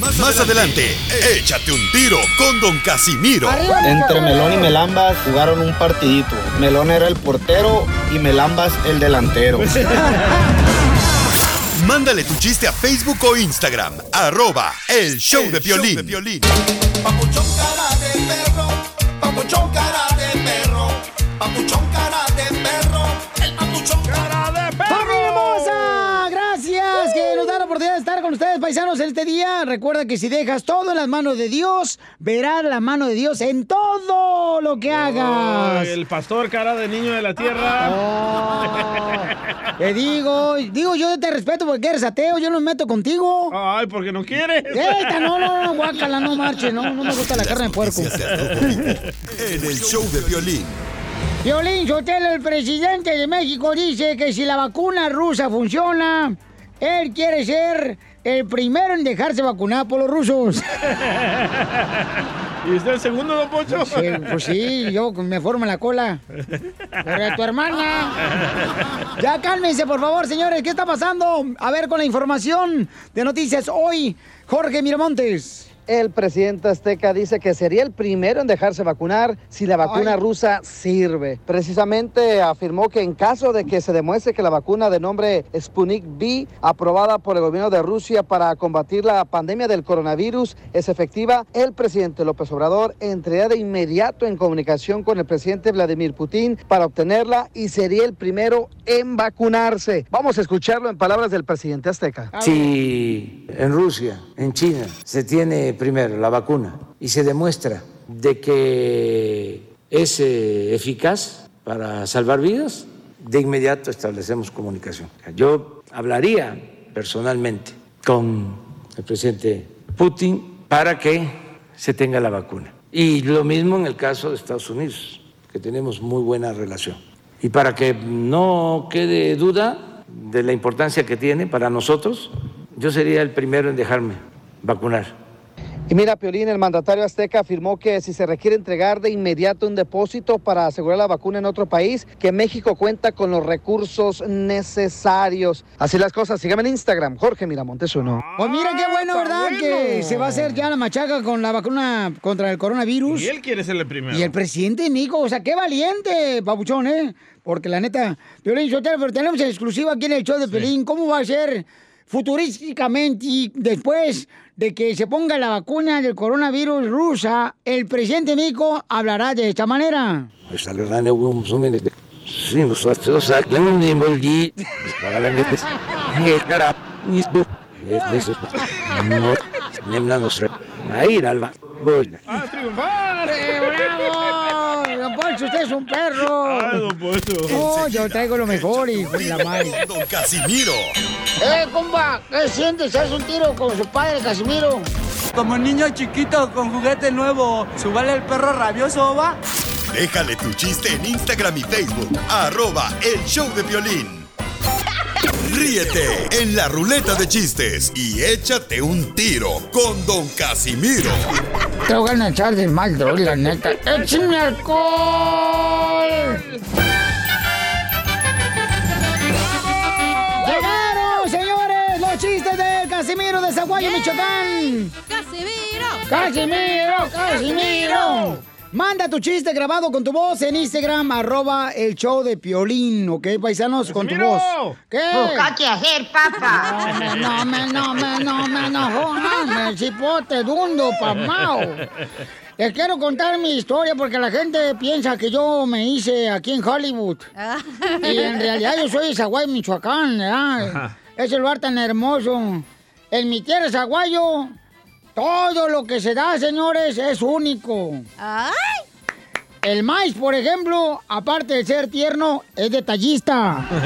Más adelante, échate un tiro con Don Casimiro. Entre Melón y Melambas jugaron un partidito. Melón era el portero y Melambas el delantero. Mándale tu chiste a Facebook o Instagram, arroba el show de violín. Papuchón cara de perro, papuchón cara de perro, papuchón cara paisanos, en este día. Recuerda que si dejas todo en las manos de Dios, verás la mano de Dios en todo lo que hagas. El pastor cara de niño de la tierra. Te digo, digo, yo te respeto porque eres ateo, yo no me meto contigo. Ay, porque no quieres. Eita, no, no, no, guácala, no marche, no, no me gusta la carne de puerco. En el show de violín. Violín Sotelo, el presidente de México, dice que si la vacuna rusa funciona, él quiere ser el primero en dejarse vacunar por los rusos. ¿Y usted el segundo, don Poncho? Sí, pues sí, yo me formo en la cola. Pero tu hermana. Ya cálmense, por favor, señores. ¿Qué está pasando? A ver, con la información de noticias hoy, Jorge Miramontes. El presidente azteca dice que sería el primero en dejarse vacunar si la vacuna Ay. rusa sirve. Precisamente afirmó que en caso de que se demuestre que la vacuna de nombre Sputnik V, aprobada por el gobierno de Rusia para combatir la pandemia del coronavirus, es efectiva, el presidente López Obrador entraría de inmediato en comunicación con el presidente Vladimir Putin para obtenerla y sería el primero en vacunarse. Vamos a escucharlo en palabras del presidente azteca. Si en Rusia, en China, se tiene primero la vacuna y se demuestra de que es eh, eficaz para salvar vidas, de inmediato establecemos comunicación. Yo hablaría personalmente con el presidente Putin para que se tenga la vacuna. Y lo mismo en el caso de Estados Unidos, que tenemos muy buena relación. Y para que no quede duda de la importancia que tiene para nosotros, yo sería el primero en dejarme vacunar. Y mira, Piolín, el mandatario azteca afirmó que si se requiere entregar de inmediato un depósito para asegurar la vacuna en otro país, que México cuenta con los recursos necesarios. Así las cosas, síganme en Instagram, Jorge Miramontes uno. Pues mira qué bueno, ¿verdad? Que se va a hacer ya la machaca con la vacuna contra el coronavirus. Y él quiere ser el primero. Y el presidente de México, o sea, qué valiente, papuchón, ¿eh? Porque la neta, Piolín Sotelo, pero tenemos en exclusiva aquí en el show de Piolín, ¿cómo va a ser futurísticamente y después de que se ponga la vacuna del coronavirus rusa, el presidente de México hablará de esta manera? ¡A triunfar! ¡Eh, bravo! Don Poncho, usted es un perro. ¡Ah, don Poncho! Oh, yo traigo lo mejor y con la madre. Don Casimiro. ¡Eh, compa! ¿Qué sientes? ¿Haz un tiro con su padre, Casimiro? Como niño chiquito con juguete nuevo, ¿subale el perro rabioso, va? Déjale tu chiste en Instagram y Facebook, arroba el show de violín. Ríete en la ruleta de chistes y échate un tiro con Don Casimiro. Te voy a echar de mal, droga, la neta. ¡Échame alcohol! ¡Llegaron, señores! ¡Los chistes de Casimiro de Zaguayo, Michoacán! ¡Casimiro! ¡Casimiro! ¡Casimiro! Manda tu chiste grabado con tu voz en Instagram, arroba el show de Piolín, ¿ok, paisanos? Con tu voz. ¿Qué? Busca qué hacer, papá. No me, no me, no me, no me, no me, chipote dundo, pamao. Les quiero contar mi historia porque la gente piensa que yo me hice aquí en Hollywood. Y en realidad yo soy de Zaguayo, Michoacán, ¿verdad? Ese lugar tan hermoso. En mi tierra, Zaguayo, todo lo que se da, señores, es único. El maíz, por ejemplo, aparte de ser tierno, es detallista.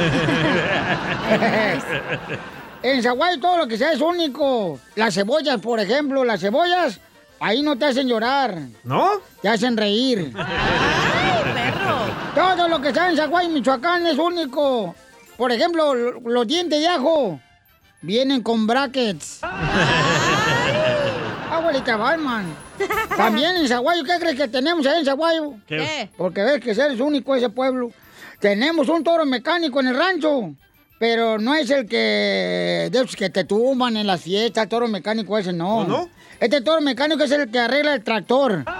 En Zaguayo todo lo que sea es único. Las cebollas, por ejemplo, las cebollas, ahí no te hacen llorar. ¿No? Te hacen reír. Todo lo que sea en Zaguayo, Michoacán es único. Por ejemplo, lo- los dientes de ajo vienen con brackets. Batman. También en Zaguayo, ¿qué crees que tenemos ahí en Zaguayo? ¿Qué? Porque ves que eres único ese pueblo. Tenemos un toro mecánico en el rancho. Pero no es el que, de que te tumban en las fiestas, toro mecánico ese, no. no? Este toro mecánico es el que arregla el tractor.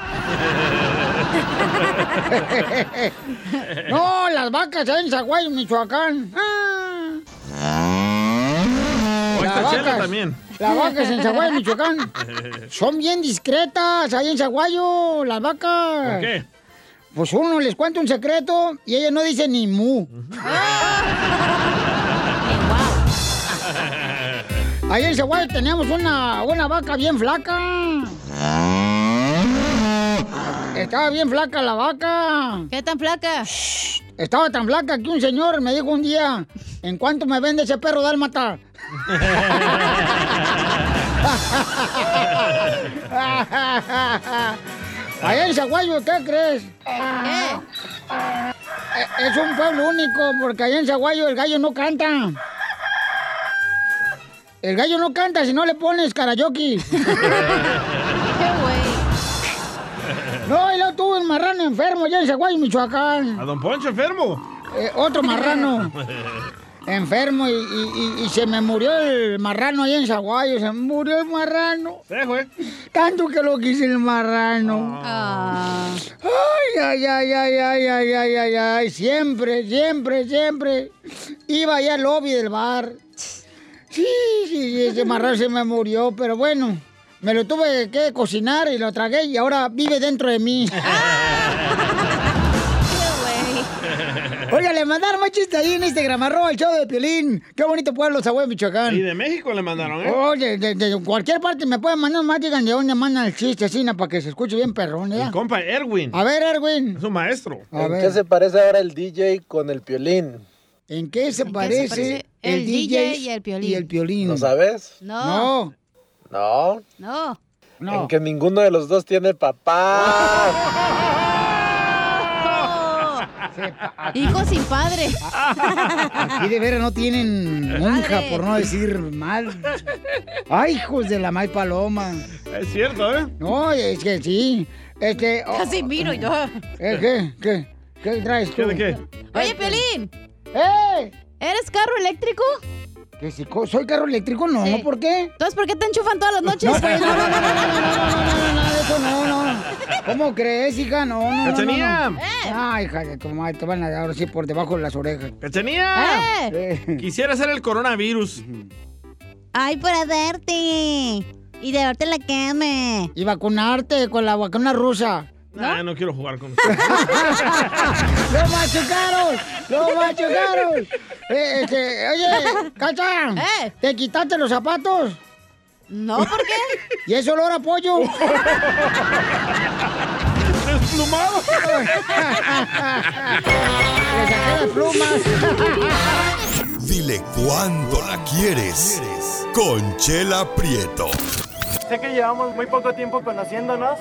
no, las vacas ahí en Zaguayo, Michoacán. Ah. Esta chela vacas. también. Las vacas en Zaguayo, Michoacán. Son bien discretas ahí en Zaguayo, las vacas. ¿Por qué? Pues uno les cuenta un secreto y ella no dice ni mu. Ahí en Zaguayo teníamos una, una vaca bien flaca. Estaba bien flaca la vaca. ¿Qué tan flaca? Estaba tan flaca que un señor me dijo un día, ¿en cuánto me vende ese perro dálmata? Allá en Zaguayo, ¿qué crees? Eh, Es un pueblo único, porque allá en Zaguayo el gallo no canta. El gallo no canta si no le pones karaoke. No, y luego tuvo un marrano enfermo allá en Zaguayo, Michoacán. ¿A Don Poncho enfermo? Eh, otro marrano enfermo y, y- y- y se me murió el marrano allá en Zaguayo. Se me murió el marrano. Tanto que lo quise el marrano. Ay, ay, ay, ay, ay, ay, ay, ay, ay. Siempre, siempre, siempre. Iba allá al lobby del bar. Sí, sí, sí, ese marrano se me murió, pero bueno. Me lo tuve que cocinar y lo tragué y ahora vive dentro de mí. Le mandaron más chistes ahí en Instagram, arroba el show de Piolín. Qué bonito pueblo, Zaguay, Michoacán. Y de México le mandaron, ¿eh? Oye, de, de cualquier parte me pueden mandar más, digan de dónde mandan el chiste, así, para que se escuche bien perrón, ¿ya? El compa Erwin. A ver, Erwin. Es un maestro. A ¿En ver. qué se parece ahora el DJ con el piolín? ¿En qué se qué parece, se parece el DJ y el Piolín? Y el Piolín. ¿Lo sabes? No. No. No. En que ninguno de los dos tiene papá. Hijo sin padre. Aquí de veras no tienen monja, Madre. por no decir mal. Ay, hijos de la mal paloma. Es cierto, ¿eh? No, es que sí. Este. oh, Casi miro yo. ¿eh, ¿Qué? ¿Qué? ¿Qué traes tú? ¿Qué de qué? Oye, Pelín. ¡Eh! ¿Eres carro eléctrico? ¿Que si co- soy carro eléctrico? No, Sí. ¿por qué? Entonces, ¿por qué te enchufan todas las noches? No, pues, no, no, no, no, no, no, no, no, no, no, eso no, no. ¿Cómo crees, hija? No, no. ¡Cachanía! no. Ay, hija de tu madre, te van a dar ahora sí por debajo de las orejas. ¡Cachanía! ¡Eh! Quisiera hacer el coronavirus. Ay, para verte. Y de darte la cama. Y vacunarte con la vacuna rusa. Ah, no quiero jugar con usted. ¡Lo machucaron! ¡Lo machucaron! Eh, este, oye, Cacha, ¿Eh? ¿te quitaste los zapatos? No, ¿por qué? ¿Y eso olor a pollo? ¡Desplumado! Le saqué las plumas. Dile cuándo la quieres. Conchela Prieto. Sé que llevamos muy poco tiempo conociéndonos.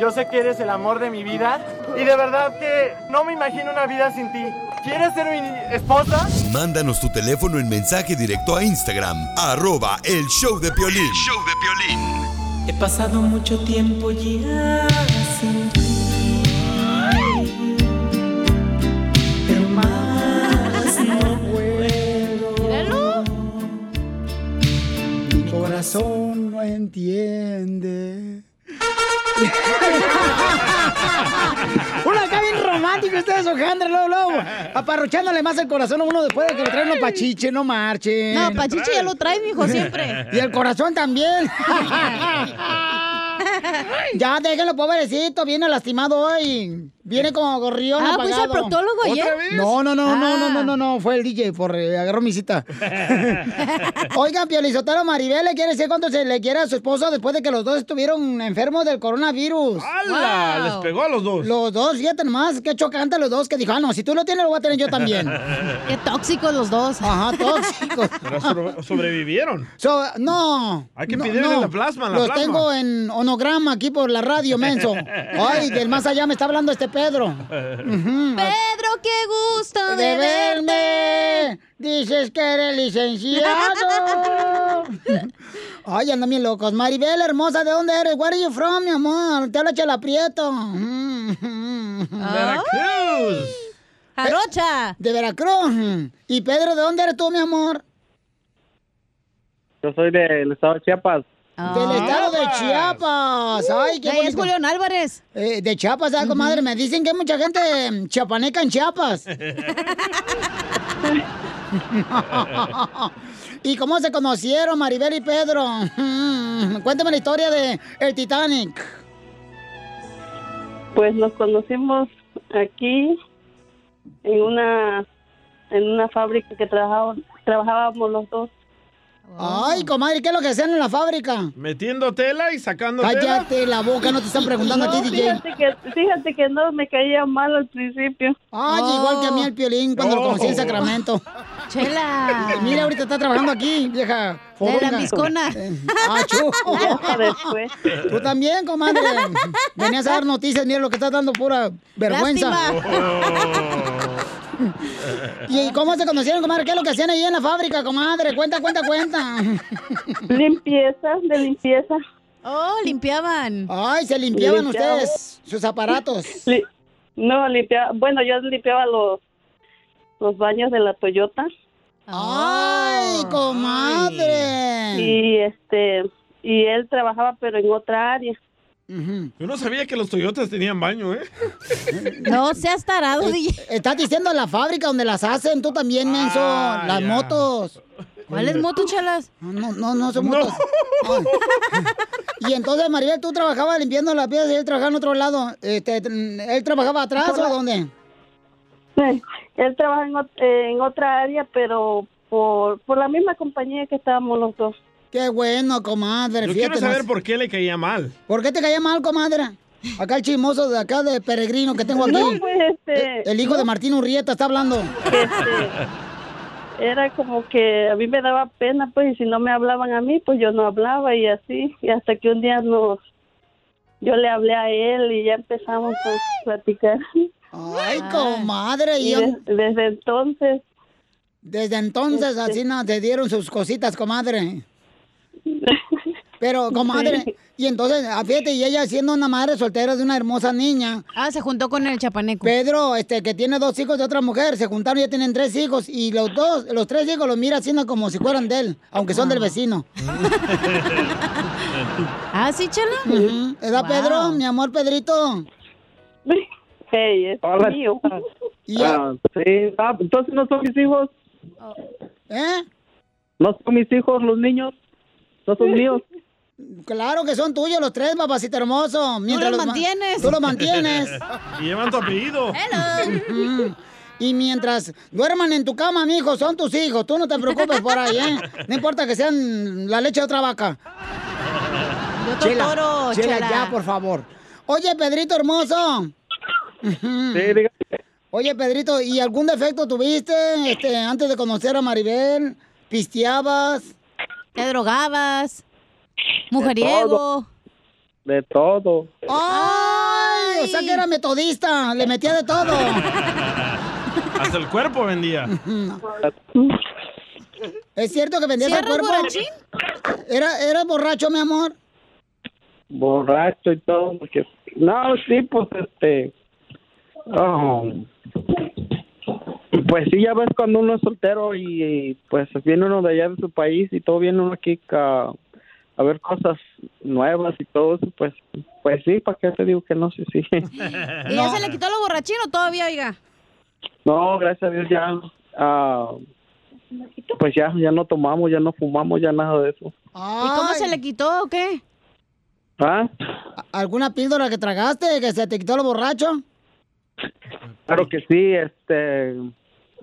Yo sé que eres el amor de mi vida. Y de verdad que no me imagino una vida sin ti. ¿Quieres ser mi esposa? Mándanos tu teléfono en mensaje directo a Instagram, arroba el show de Piolín. He pasado mucho tiempo ya sin ti. Pero más no puedo. Mi corazón no entiende. Uno está bien romántico ustedes, Ojandra, luego, luego. Aparrochándole más el corazón a uno después de que lo traen los pachiche, no marchen. No, Pachiche ya lo trae, mijo, siempre. Y el corazón también. ya, déjenlo, pobrecito. Viene lastimado hoy. Viene como gorrión Ah, ¿fuiste al proctólogo ayer? ¿Otra vez? No, no, no, no, no, no, Ah. no, no. Fue el DJ, por, eh, agarró mi cita. Oigan, Piolizotero Maribel le quiere decir cuánto se le quiere a su esposo después de que los dos estuvieron enfermos del coronavirus. ¡Hala! Wow. Les pegó a los dos. Los dos, fíjate nomás, qué chocante los dos que dijo, ah, no, si tú lo tienes, lo voy a tener yo también. Qué tóxicos los dos. Ajá, tóxicos. Pero sobre- sobrevivieron. So, no. Hay que no, pedirle no. la plasma, la Los plasma. tengo en onograma aquí por la radio, menso. Ay, del más allá me está hablando este Pedro. Pedro, qué gusto de verme. Dices que eres licenciado. Ay, andan bien locos. Maribel, hermosa, ¿de dónde eres? Where are you from, mi amor? Te habla Chela Prieto. Veracruz. Jarocha. De Veracruz. ¿Y Pedro, de dónde eres tú, mi amor? Yo soy del estado de Chiapas. Del estado de Chiapas. Ay, qué Ahí es. Julián Álvarez. Eh, de Chiapas, ¿sabes, comadre? Me dicen que hay mucha gente mm, chiapaneca en Chiapas. ¿Y cómo se conocieron Maribel y Pedro? Cuéntame la historia de el Titanic. Pues nos conocimos aquí en una en una fábrica que trabajaba- trabajábamos los dos. Ay, comadre, ¿qué es lo que hacen en la fábrica? Metiendo tela y sacando tela. Cállate la boca, no te están preguntando a ti, No, DJ. fíjate que, fíjate que no me caía mal al principio. Ay, igual que a mí el piolín cuando lo conocí en Oh. Sacramento. Chela. Mira, ahorita está trabajando aquí, vieja. De la piscona. Eh, Ah. Tú también, comadre. Venías a dar noticias, mira lo que estás dando pura vergüenza. ¿Y cómo se conocieron, comadre? ¿Qué es lo que hacían ahí en la fábrica, comadre? Cuenta, cuenta, cuenta. Limpieza, de limpieza. Oh, limpiaban. Ay, se limpiaban Limpiaba. ustedes sus aparatos. Li- no, limpiaba, bueno, yo limpiaba los, los baños de la Toyota. Ay, comadre. Y este, y él trabajaba pero en otra área. Yo no sabía que los Toyotas tenían baño, ¿eh? No seas tarado, Eh, DJ. Estás diciendo la fábrica donde las hacen, tú también, menso. Ah, las motos. ¿Cuáles motos, chelas? No, no, no son motos. Ay. Y entonces, Maribel, tú trabajabas limpiando las piezas y él trabajaba en otro lado. Este, ¿Él trabajaba atrás o dónde? Sí, Él trabaja en, en otra área, pero por, por la misma compañía que estábamos los dos. Qué bueno, comadre. Yo quiero saber más. por qué le caía mal. ¿Por qué te caía mal, comadre? Acá el chismoso de acá de Peregrino que tengo aquí. No, pues, este, El hijo de Martín Urrieta está hablando. Era como que a mí me daba pena, pues, y si no me hablaban a mí, pues yo no hablaba y así. Y hasta que un día nos, yo le hablé a él y ya empezamos a platicar. Ay, comadre. Y Y des- desde entonces, desde entonces Este. así no, te dieron sus cositas, comadre. Pero, comadre, y entonces, ah, fíjate, y ella siendo una madre soltera de una hermosa niña. Ah, se juntó con el chapaneco. Pedro, este, que tiene dos hijos de otra mujer, se juntaron y ya tienen tres hijos. Y los dos, los tres hijos los mira haciendo como si fueran de él, aunque son del vecino. ¿Ah, sí, chela? Ujú. ¿Edad, Pedro? Mi amor, Pedrito. hey, es Hola. mío. Ah, sí, ah, entonces no son mis hijos. ¿Eh? No son mis hijos los niños. No son míos. Claro que son tuyos los tres, papacito hermoso. Mientras los ma- mantienes. Tú los mantienes. Y llevan tu apellido. Y mientras duerman en tu cama, mijo, son tus hijos. Tú no te preocupes por ahí, ¿eh? No importa que sean la leche de otra vaca. De otro toro, Chela, Chela. ya, por favor. Oye, Pedrito hermoso. Sí, dígame. Oye, Pedrito, ¿y algún defecto tuviste este, antes de conocer a Maribel? ¿Pisteabas? Te drogabas. Mujeriego. De todo. ¡Ay! O sea que era metodista, le metía de todo. Hasta el cuerpo vendía. ¿Es cierto que vendías ¿Sí el cuerpo? borrachín? ¿Era, ¿Eras borracho, mi amor? Borracho y todo. Porque... No, sí, pues este. ah, pues sí, ya ves cuando uno es soltero y, y, pues viene uno de allá de su país y todo viene uno aquí a, a ver cosas nuevas y todo eso, pues pues sí, ¿para qué te digo que no? Sí, sí. ¿Y ya se le quitó lo borrachín o todavía, oiga? No, gracias a Dios ya. ah, pues ya, ya no tomamos, ya no fumamos, ya nada de eso. ¿Y cómo se le quitó o qué? ¿Ah? ¿Alguna píldora que tragaste que se te quitó lo borracho? Claro que sí, este.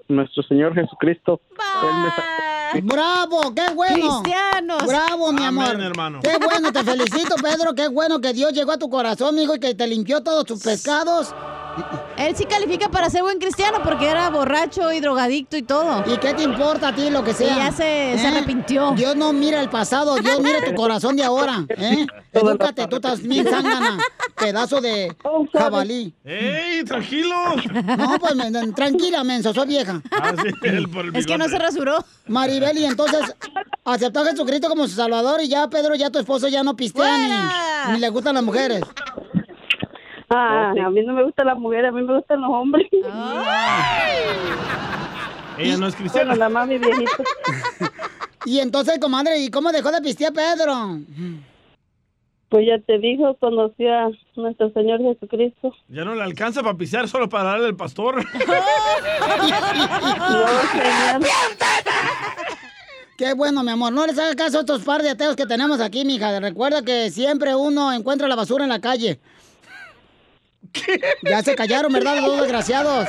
Nuestro Señor Jesucristo. Él me sacó. ¡Bravo! ¡Qué bueno! ¡Cristianos! ¡Bravo, mi Amén, amor! hermano. ¡Qué bueno! Te felicito, Pedro. ¡Qué bueno que Dios llegó a tu corazón, hijo, y que te limpió todos tus pescados! Él sí califica para ser buen cristiano porque era borracho y drogadicto y todo. ¿Y qué te importa a ti lo que sea? Y ya se, se ¿Eh? arrepintió. Dios no mira el pasado, Dios mira tu corazón de ahora. ¿eh? Edúcate, tú estás bien zángana, pedazo de jabalí. ¡Ey, tranquilos! No, pues men- tranquila, menso, soy vieja. Ah, sí, el- por el Es que no se rasuró. Maribel, y entonces aceptó a Jesucristo como su salvador y ya, Pedro, ya tu esposo ya no pistea ni le gustan las mujeres. Ah, a mí no me gustan las mujeres, a mí me gustan los hombres. Ella no es cristiana. Bueno, nada más mi viejito. Y entonces, comadre, ¿y cómo dejó de pistear Pedro? Pues ya te dijo, conoció a nuestro Señor Jesucristo. Ya no le alcanza para pisar solo para darle al pastor. Qué bueno, mi amor. No les haga caso a estos par de ateos que tenemos aquí, mija. Recuerda que siempre uno encuentra la basura en la calle. Ya se callaron, ¿verdad? Los dos desgraciados.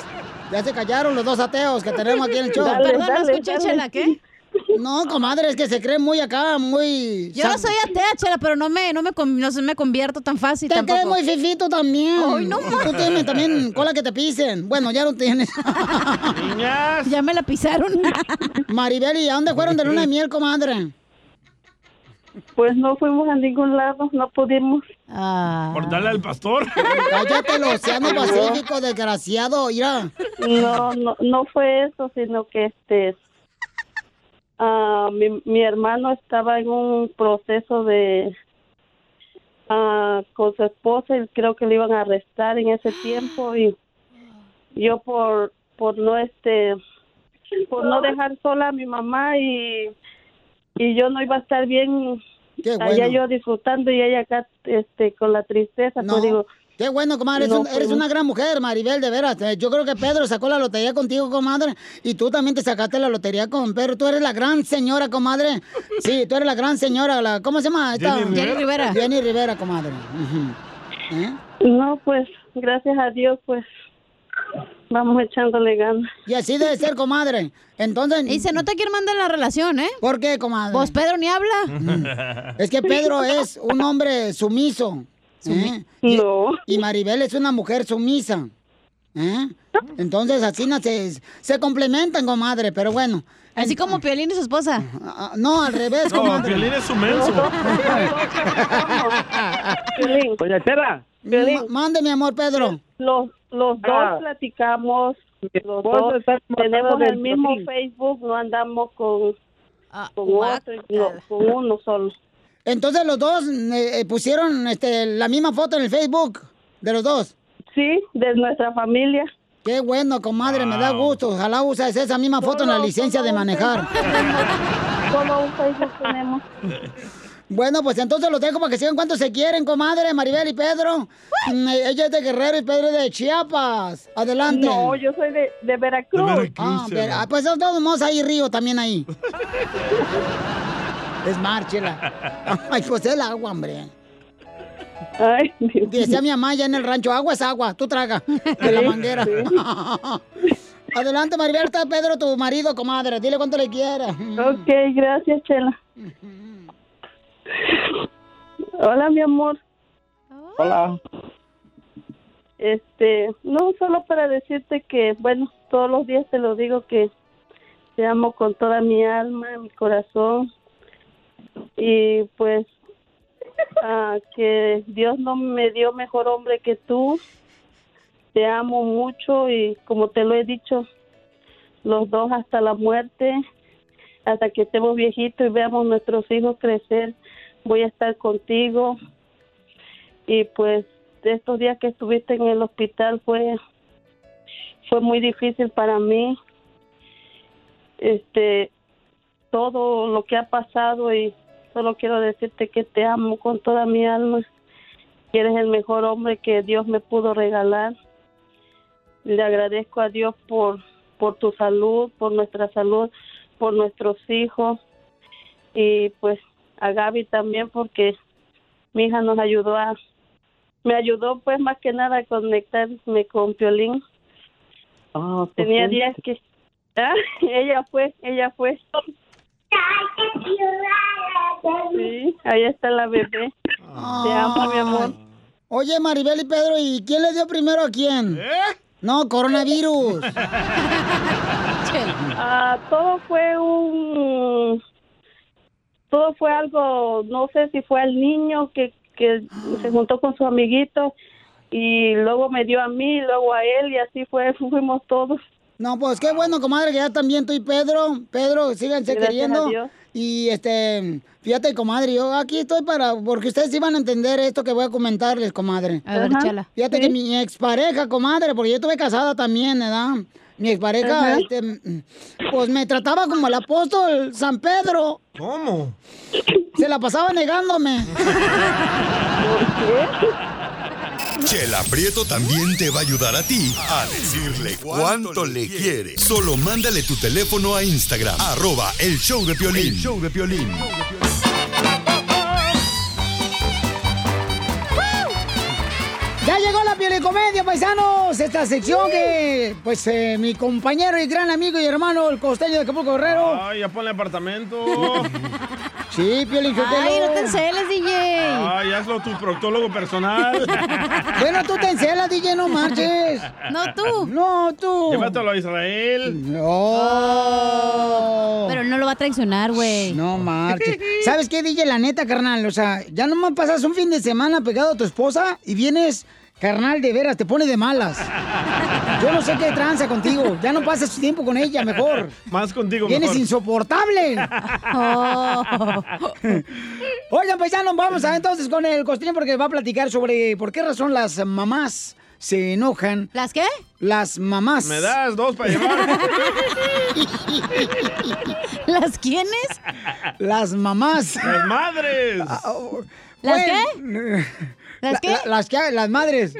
Ya se callaron los dos ateos que tenemos aquí en el show. Dale, Perdón, no dale, escuché, dale. Chela, ¿qué? No, comadre, es que se creen muy acá, muy... Yo no soy atea, chela, pero no me, no me, no se me convierto tan fácil Te tampoco. crees muy fifito también. Ay, no más. Tú tienes también cola que te pisen. Bueno, ya no tienes. Ya me la pisaron. Maribel, ¿y a dónde fueron de luna de miel, comadre? Pues no fuimos a ningún lado, no pudimos. Por darle al pastor. Cállate el océano Pacífico, desgraciado. Mira. No, no, no fue eso, sino que este, ah, mi, mi hermano estaba en un proceso de ah, con su esposa y creo que le iban a arrestar en ese tiempo y yo por por no este por no dejar sola a mi mamá y y yo no iba a estar bien allá bueno. yo disfrutando y ella acá este con la tristeza No. pues digo Qué bueno, comadre. Eres, No un- eres fuimos. una gran mujer, Maribel, de veras. Eh, Yo creo que Pedro sacó la lotería contigo, comadre. Y tú también te sacaste la lotería con Pedro. Tú eres la gran señora, comadre. Sí, tú eres la gran señora. La, ¿Cómo se llama? esta? Jenny Rivera. Jenny Rivera. Jenny Rivera, comadre. ¿Eh? No, pues, gracias a Dios, pues, vamos echándole ganas. Y así debe ser, comadre. Entonces... Y se nota que ir manda en la relación, ¿eh? ¿Por qué, comadre? Pues Pedro ni habla. Es que Pedro es un hombre sumiso. ¿eh? Y, y Maribel es una mujer sumisa. ¿eh? Entonces así no se, se complementan, comadre, pero bueno. Así como Piolín y su esposa. Ah, No, al revés, No, comadre. Piolín es su menso. Doña Tera. Mande, mi amor, Pedro. Los, los dos Ah. platicamos, los dos tenemos el mismo. Facebook, no andamos con, con otro, no, con uno solo. Entonces los dos eh, eh, pusieron este, la misma foto en el Facebook de los dos. Sí, de nuestra familia. Qué bueno, comadre, me da gusto. Ojalá uses esa misma foto en la licencia de manejar. Solo un Facebook tenemos. Bueno, pues entonces los dejo para que sigan cuánto se quieren, comadre, Maribel y Pedro. Mm, Ella es de Guerrero y Pedro es de Chiapas. Adelante. No, yo soy de, de Veracruz. Ah, Ver- ah, pues de todos modos hay río también ahí. es Marchela. Ay, pues el agua, hombre. Ay, Decía mi mamá ya en el rancho, agua es agua, tú traga de la manguera. Adelante, Maribel, está Pedro, tu marido, comadre. Dile cuánto le quieres. Ok, gracias, Chela. Hola, mi amor. Hola. Este, no, solo para decirte que, bueno, todos los días te lo digo que te amo con toda mi alma, mi corazón. Y pues, ah, que Dios no me dio mejor hombre que tú. Te amo mucho y como te lo he dicho, los dos hasta la muerte, hasta que estemos viejitos y veamos nuestros hijos crecer, voy a estar contigo. Y pues estos días que estuviste en el hospital fue fue muy difícil para mí. Este todo lo que ha pasado y solo quiero decirte que te amo con toda mi alma. Que eres el mejor hombre que Dios me pudo regalar. Le agradezco a Dios por por tu salud, por nuestra salud, por nuestros hijos y pues a Gaby también porque mi hija nos ayudó a me ayudó pues más que nada a conectarme con Piolín. Tenía días que Ah, ella fue, ella fue. Sí, ahí está la bebé. Te amo, mi amor. Oye, Maribel y Pedro, ¿y quién le dio primero a quién? No, coronavirus. Ah, todo fue un todo fue algo no sé si fue el niño que, que se juntó con su amiguito y luego me dio a mí luego a él y así fue fuimos todos No, pues qué bueno, comadre, que ya también tú y Pedro, Pedro, síganse Gracias queriendo. Y este, fíjate, comadre, yo aquí estoy para, porque ustedes iban a entender esto que voy a comentarles, comadre. A ver, Ajá. chala. Fíjate Sí. que mi expareja, comadre, porque yo estuve casada también, ¿verdad? Mi expareja, Ajá. este, pues me trataba como el apóstol San Pedro. ¿Cómo? Se la pasaba negándome. Chela Prieto también te va a ayudar a ti a decirle cuánto le quiere. Solo mándale tu teléfono a Instagram, arroba el show de Piolín. El show de Piolín. La Piolicomedia, paisanos. Esta sección que, pues, eh, mi compañero y gran amigo y hermano, el costeño de Acapulco Guerrero. Ay, ya ponle apartamento. Sí, Piolín. Ay, no te enceles, DJ. Ay, hazlo tu proctólogo personal. Bueno, tú te encelas, DJ, no marches. No, tú. No, tú. Llévatelo a Israel. No. Pero no lo va a traicionar, güey. No marches. ¿Sabes qué, DJ? La neta, carnal. O sea, ya nomás pasas un fin de semana pegado a tu esposa y vienes, carnal, de veras, te pone de malas. Yo no sé qué tranza contigo. Ya no pasas tiempo con ella, mejor. Más contigo, Vienes mejor. insoportable. Oh. Oigan, paisanos, vamos a, entonces con el costeño porque va a platicar sobre por qué razón las mamás se enojan. ¿Las qué? Las mamás. ¿Me das dos para llevar? ¿Las quiénes? Las mamás. ¡Las madres! ¿Las qué? ¿Las qué? las que las madres.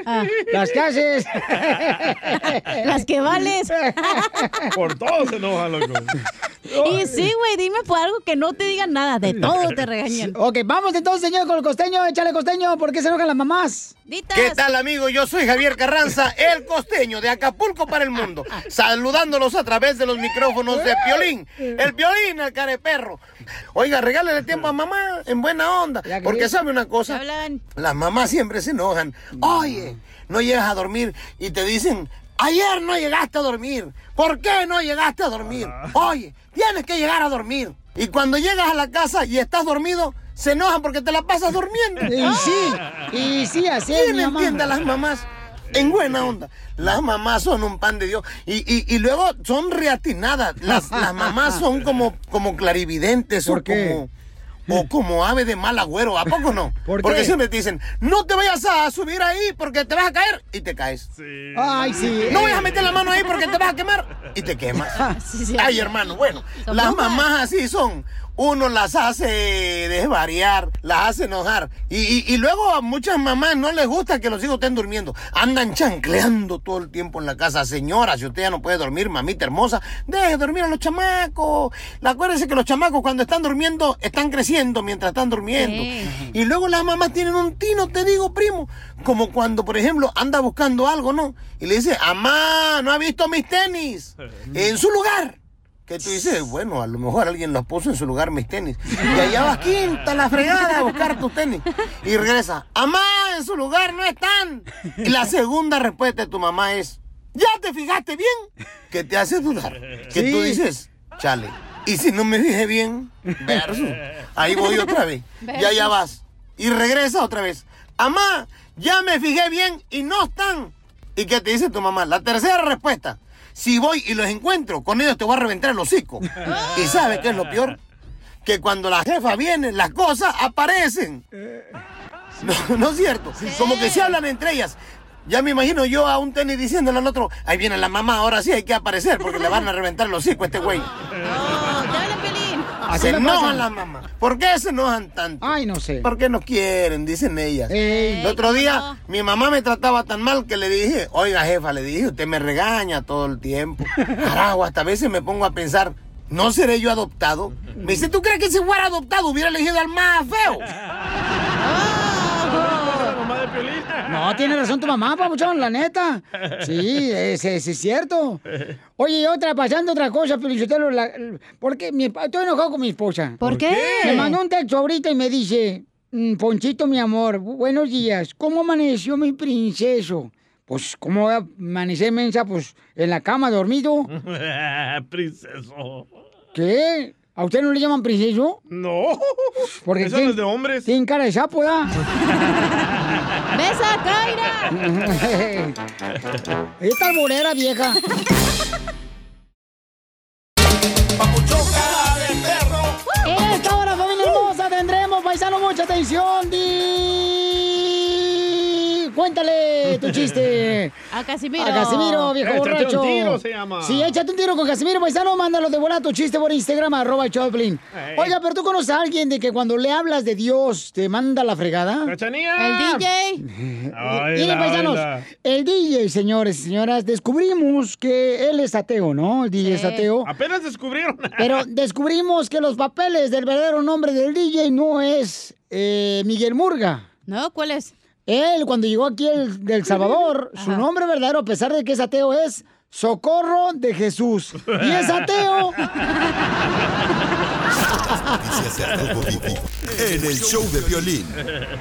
Las que haces. Las que vales. Por todo se enoja, loco. Y sí, güey, dime por algo que no te digan nada. De todo te regañan. Ok, vamos entonces, señor, con el costeño. Échale costeño. ¿Por qué se enojan las mamás? ¿Qué tal, amigo? Yo soy Javier Carranza, el costeño de Acapulco para el mundo, saludándolos a través de los micrófonos de Piolín. El Piolín, el careperro. Oiga, regálale tiempo a mamá en buena onda, porque sabe una cosa, las mamás siempre se enojan. Oye, no llegas a dormir y te dicen, ayer no llegaste a dormir. ¿Por qué no llegaste a dormir? Oye, tienes que llegar a dormir. Y cuando llegas a la casa y estás dormido, se enojan porque te la pasas durmiendo. Y sí, y sí, así es, ¿Quién mi mamá. entiende a las mamás? En buena onda. Las mamás son un pan de Dios. Y, y, y luego son reatinadas. Las, las mamás son como, como clarividentes o como. O como ave de mal agüero, ¿a poco no? ¿Por porque qué? siempre te dicen, no te vayas a subir ahí porque te vas a caer y te caes. Ay, sí. No vayas a meter la mano ahí porque te vas a quemar y te quemas. Ay, hermano, bueno, las mamás así son. Uno las hace desvariar, las hace enojar. Y, y- y luego a muchas mamás no les gusta que los hijos estén durmiendo. Andan chancleando todo el tiempo en la casa. Señora, si usted ya no puede dormir, mamita hermosa, deje dormir a los chamacos. Acuérdense que los chamacos cuando están durmiendo están creciendo mientras están durmiendo. Y luego las mamás tienen un tino, te digo, primo. Como cuando, por ejemplo, anda buscando algo, ¿no? Y le dice, amá, no ha visto mis tenis. En su lugar. Que tú dices, bueno, a lo mejor alguien los puso en su lugar mis tenis. Y allá vas quinta la fregada a buscar tus tenis. Y regresa, amá, en su lugar no están. Y la segunda respuesta de tu mamá es, ¿ya te fijaste bien? Que te hace dudar. Que tú dices, chale. Y si no me fijé bien, verso. Ahí voy otra vez. Y allá vas. Y regresa otra vez. Amá, ya me fijé bien y no están. ¿Y qué te dice tu mamá? La tercera respuesta. Si voy y los encuentro, con ellos te voy a reventar el hocico. ¿Y sabes qué es lo peor? Que cuando la jefa viene, las cosas aparecen. No, no es cierto. Como que se hablan entre ellas. Ya me imagino yo a un tenis diciéndole al otro, ahí viene la mamá, ahora sí hay que aparecer porque le van a reventar el hocico a este güey. Así se enojan las mamás. ¿Por qué se enojan tanto? Ay, no sé. Porque no quieren, dicen ellas. el otro día, mi mamá me trataba tan mal que le dije, oiga jefa, le dije, usted me regaña todo el tiempo. Carajo, hasta a veces me pongo a pensar, ¿no seré yo adoptado? Me dice, ¿tú crees que si fuera adoptado hubiera elegido al más feo? No, tiene razón tu mamá, papuchón, la neta. Sí, ese ese es cierto. Oye, y otra, pasando otra cosa, Felicitelo, la, porque mi, estoy enojado con mi esposa. ¿Por qué? Me mandó un texto ahorita y me dice, "Mm, Ponchito, mi amor, bu- buenos días. ¿Cómo amaneció mi princeso? Pues, ¿cómo voy a amanecer, mensa? Pues, en la cama, dormido. Princeso. ¿Qué? ¿A usted no le llaman princeso? No. Porque Eso no es de hombres. Tienen cara de sapo, ¿da? ¡Besa, Kaira! Esta alborera vieja. Esta hora, familia hermosa, tendremos, paisano, mucha atención. ¡Di! Cuéntale tu chiste. A Casimiro. A Casimiro, viejo Échate un borracho. tiro, se llama. Sí, échate un tiro con Casimiro Paisano. Mándalo de volada tu chiste por Instagram, arroba el Choplin. Ey. Oiga, pero tú conoces a alguien de que cuando le hablas de Dios te manda la fregada. ¡Cachanía! El DJ. Miren, paisanos, el DJ, señores y señoras, descubrimos que él es ateo, ¿no? El DJ es ateo. Apenas descubrieron. Pero descubrimos que los papeles del verdadero nombre del DJ no es eh, Miguel Murga. No, ¿cuál es? Él, cuando llegó aquí el, del Salvador, su nombre verdadero, a pesar de que es ateo, es Socorro de Jesús. Y es ateo. Noticias de Vivi en el show de violín.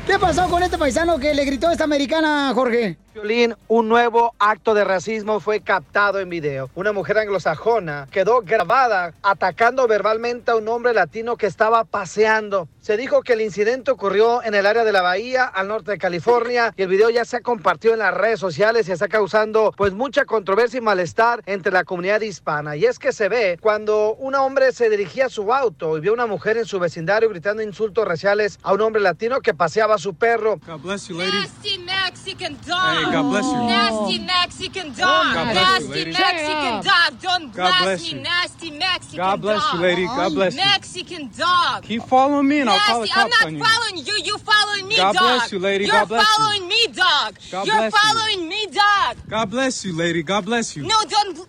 ¿Qué pasó con este paisano que le gritó a esta americana, Jorge? Violín, un nuevo acto de racismo fue captado en video. Una mujer anglosajona quedó grabada atacando verbalmente a un hombre latino que estaba paseando. Se dijo que el incidente ocurrió en el área de la bahía al norte de California y el video ya se ha compartido en las redes sociales y está causando pues mucha controversia y malestar entre la comunidad hispana. Y es que se ve cuando un hombre se dirigía a su auto y vio a una mujer en su vecindario gritando insultos raciales a un hombre latino que paseaba a su perro. God bless you, lady. Nasty Mexican dog. Hey, God bless you. Nasty Mexican dog. God bless you, nasty. Mexican dog. Don't God blast bless me, nasty Mexican God bless dog. you, lady. God bless you. Mexican dog. Keep following me and I'll call the Nasty. I'm cops not on you. following you. You following me, God dog. bless you, lady. You're God bless you. following me, dog. God You're bless you. following me, dog. God bless you, lady. God bless you. No, don't.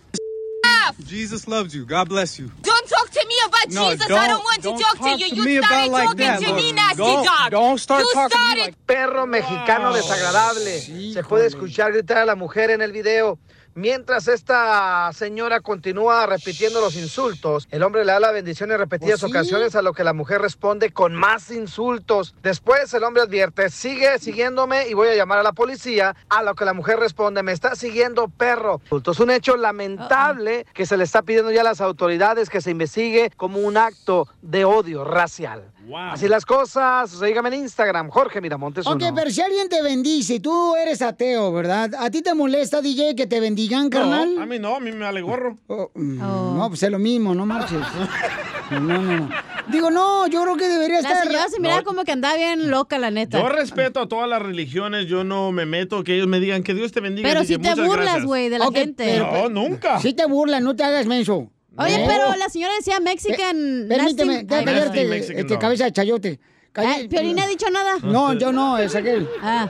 Jesus loves you. God bless you. Don't talk to me about No, Jesus. I don't- want don't to talk, talk to you. You me started like talking that, to me, nasty Don't- dog. don't start you talking to me started like- perro mexicano desagradable. Se puede escuchar gritar a la mujer en el video. Mientras esta señora continúa repitiendo los insultos, el hombre le da la bendición en repetidas Pues sí. ocasiones a lo que la mujer responde con más insultos. Después el hombre advierte, sigue siguiéndome y voy a llamar a la policía, a lo que la mujer responde, me está siguiendo perro. Es un hecho lamentable que se le está pidiendo ya a las autoridades que se investigue como un acto de odio racial. Así las cosas, síganme en Instagram, Jorge Miramontes. Ok, uno. pero si alguien te bendice, tú eres ateo, ¿verdad? ¿A ti te molesta, DJ, que te bendigan, carnal? No, a mí no, a mí me vale gorro. Mm, No, pues es lo mismo, no marches. No, no, no. Digo, no, yo creo que debería La estar... señora se mira No. como que andaba bien loca, la neta. Yo respeto a todas las religiones, yo no me meto que ellos me digan que Dios te bendiga. Pero dije, si te "Muchas burlas, gracias". güey, de la gente. No, pero- nunca. Si te burlan, no te hagas menso. Oye, No. pero la señora decía Mexican. Permíteme, nasty- déjame verte, este, cabeza de chayote. Piolín no ha dicho nada. No, yo no, es aquel. Ah,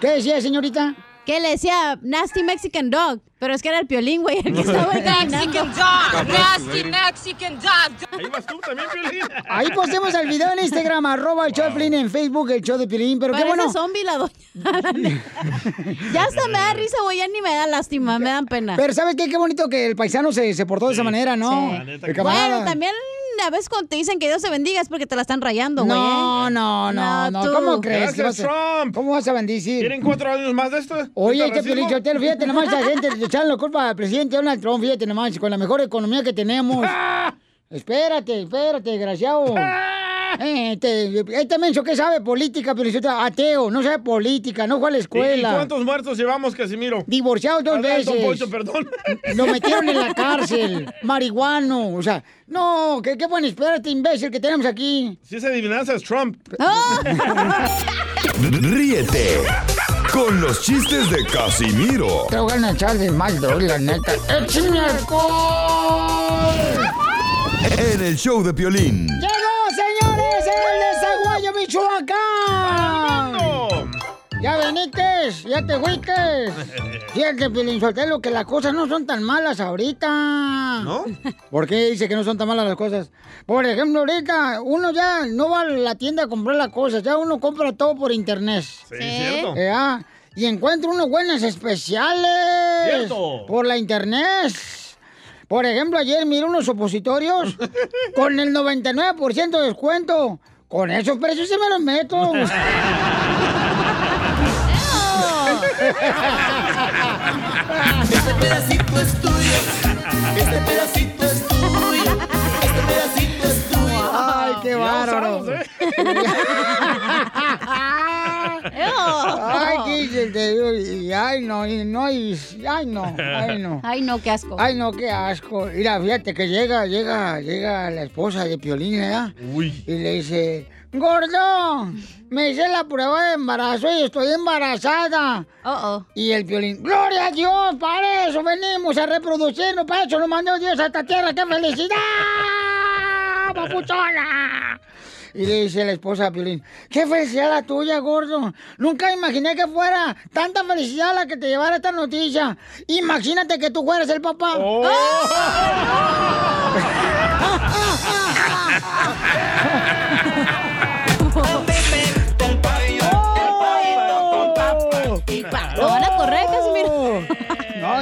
¿Qué decía, señorita? Que le decía Nasty Mexican Dog. Pero es que era el piolín, güey, el que estaba. Mexican dog. Nasty Mexican dog. Ahí vas tú también, Piolín. Ahí postemos el video en Instagram, arroba el show de Piolín, en Facebook, el show de Piolín, pero qué bueno. zombie la doña. ya hasta me da risa, güey, ya ni me da lástima, me dan pena. Pero ¿sabes qué? Qué bonito que el paisano se, se portó de esa manera, ¿no? Sí. El camarada. Bueno, también a veces cuando te dicen que Dios te bendiga es porque te la están rayando, güey. No, ¿eh? no, no, no. tú. ¿Cómo crees? Gracias, Trump. ¿Cómo vas a bendecir? ¿Quieren cuatro años más de esto? Oye, ¿De este Sotelo, fíjate nomás, esa gente le echan la culpa al presidente Donald Trump, fíjate nomás, con la mejor economía que tenemos. espérate, espérate, desgraciado. Eh, Este, este menso que sabe política, pero ateo, no sabe política, no fue a la ¿Y- ¿Y escuela. cuántos muertos llevamos, Casimiro? Divorciado dos veces. Poncho, perdón. Lo metieron en la cárcel, marihuano, o sea, no, que qué bueno, espérate, imbécil, que tenemos aquí. Si esa adivinanza es Trump. Ríete con los chistes de Casimiro Te voy a echar de mal, la neta. ¡Échame alcohol! en el show de Piolín. ¡Llegó, Michoacán! ¿Ya veniste? ¿Ya te fuiste? Fíjate, Pilín Sotelo, que las cosas no son tan malas ahorita. ¿No? ¿Por qué dice que no son tan malas las cosas? Por ejemplo, ahorita uno ya no va a la tienda a comprar las cosas, ya uno compra todo por internet. Sí, cierto. Eh, ah, y encuentra unos buenos especiales. Cierto. Por la internet. Por ejemplo, ayer miré unos opositorios con el 99% de descuento. Con esos precios se me los meto. Este pedacito es tuyo. Este pedacito qué te digo, y ay, no, y no, y ay, no, ay, no. Ay, no, qué asco. Ay, no, qué asco. Mira, fíjate que llega, llega, llega la esposa de Piolín, ¿verdad? Uy. Y le dice, gordo, me hice la prueba de embarazo y estoy embarazada. Y el Piolín, gloria a Dios, para eso venimos a reproducirnos, para eso nos mandó Dios a esta tierra, qué felicidad, papuchona. Y le dice la esposa a Piolín, qué felicidad la tuya, gordo. Nunca imaginé que fuera tanta felicidad la que te llevara esta noticia. Imagínate que tú fueras el papá. Lo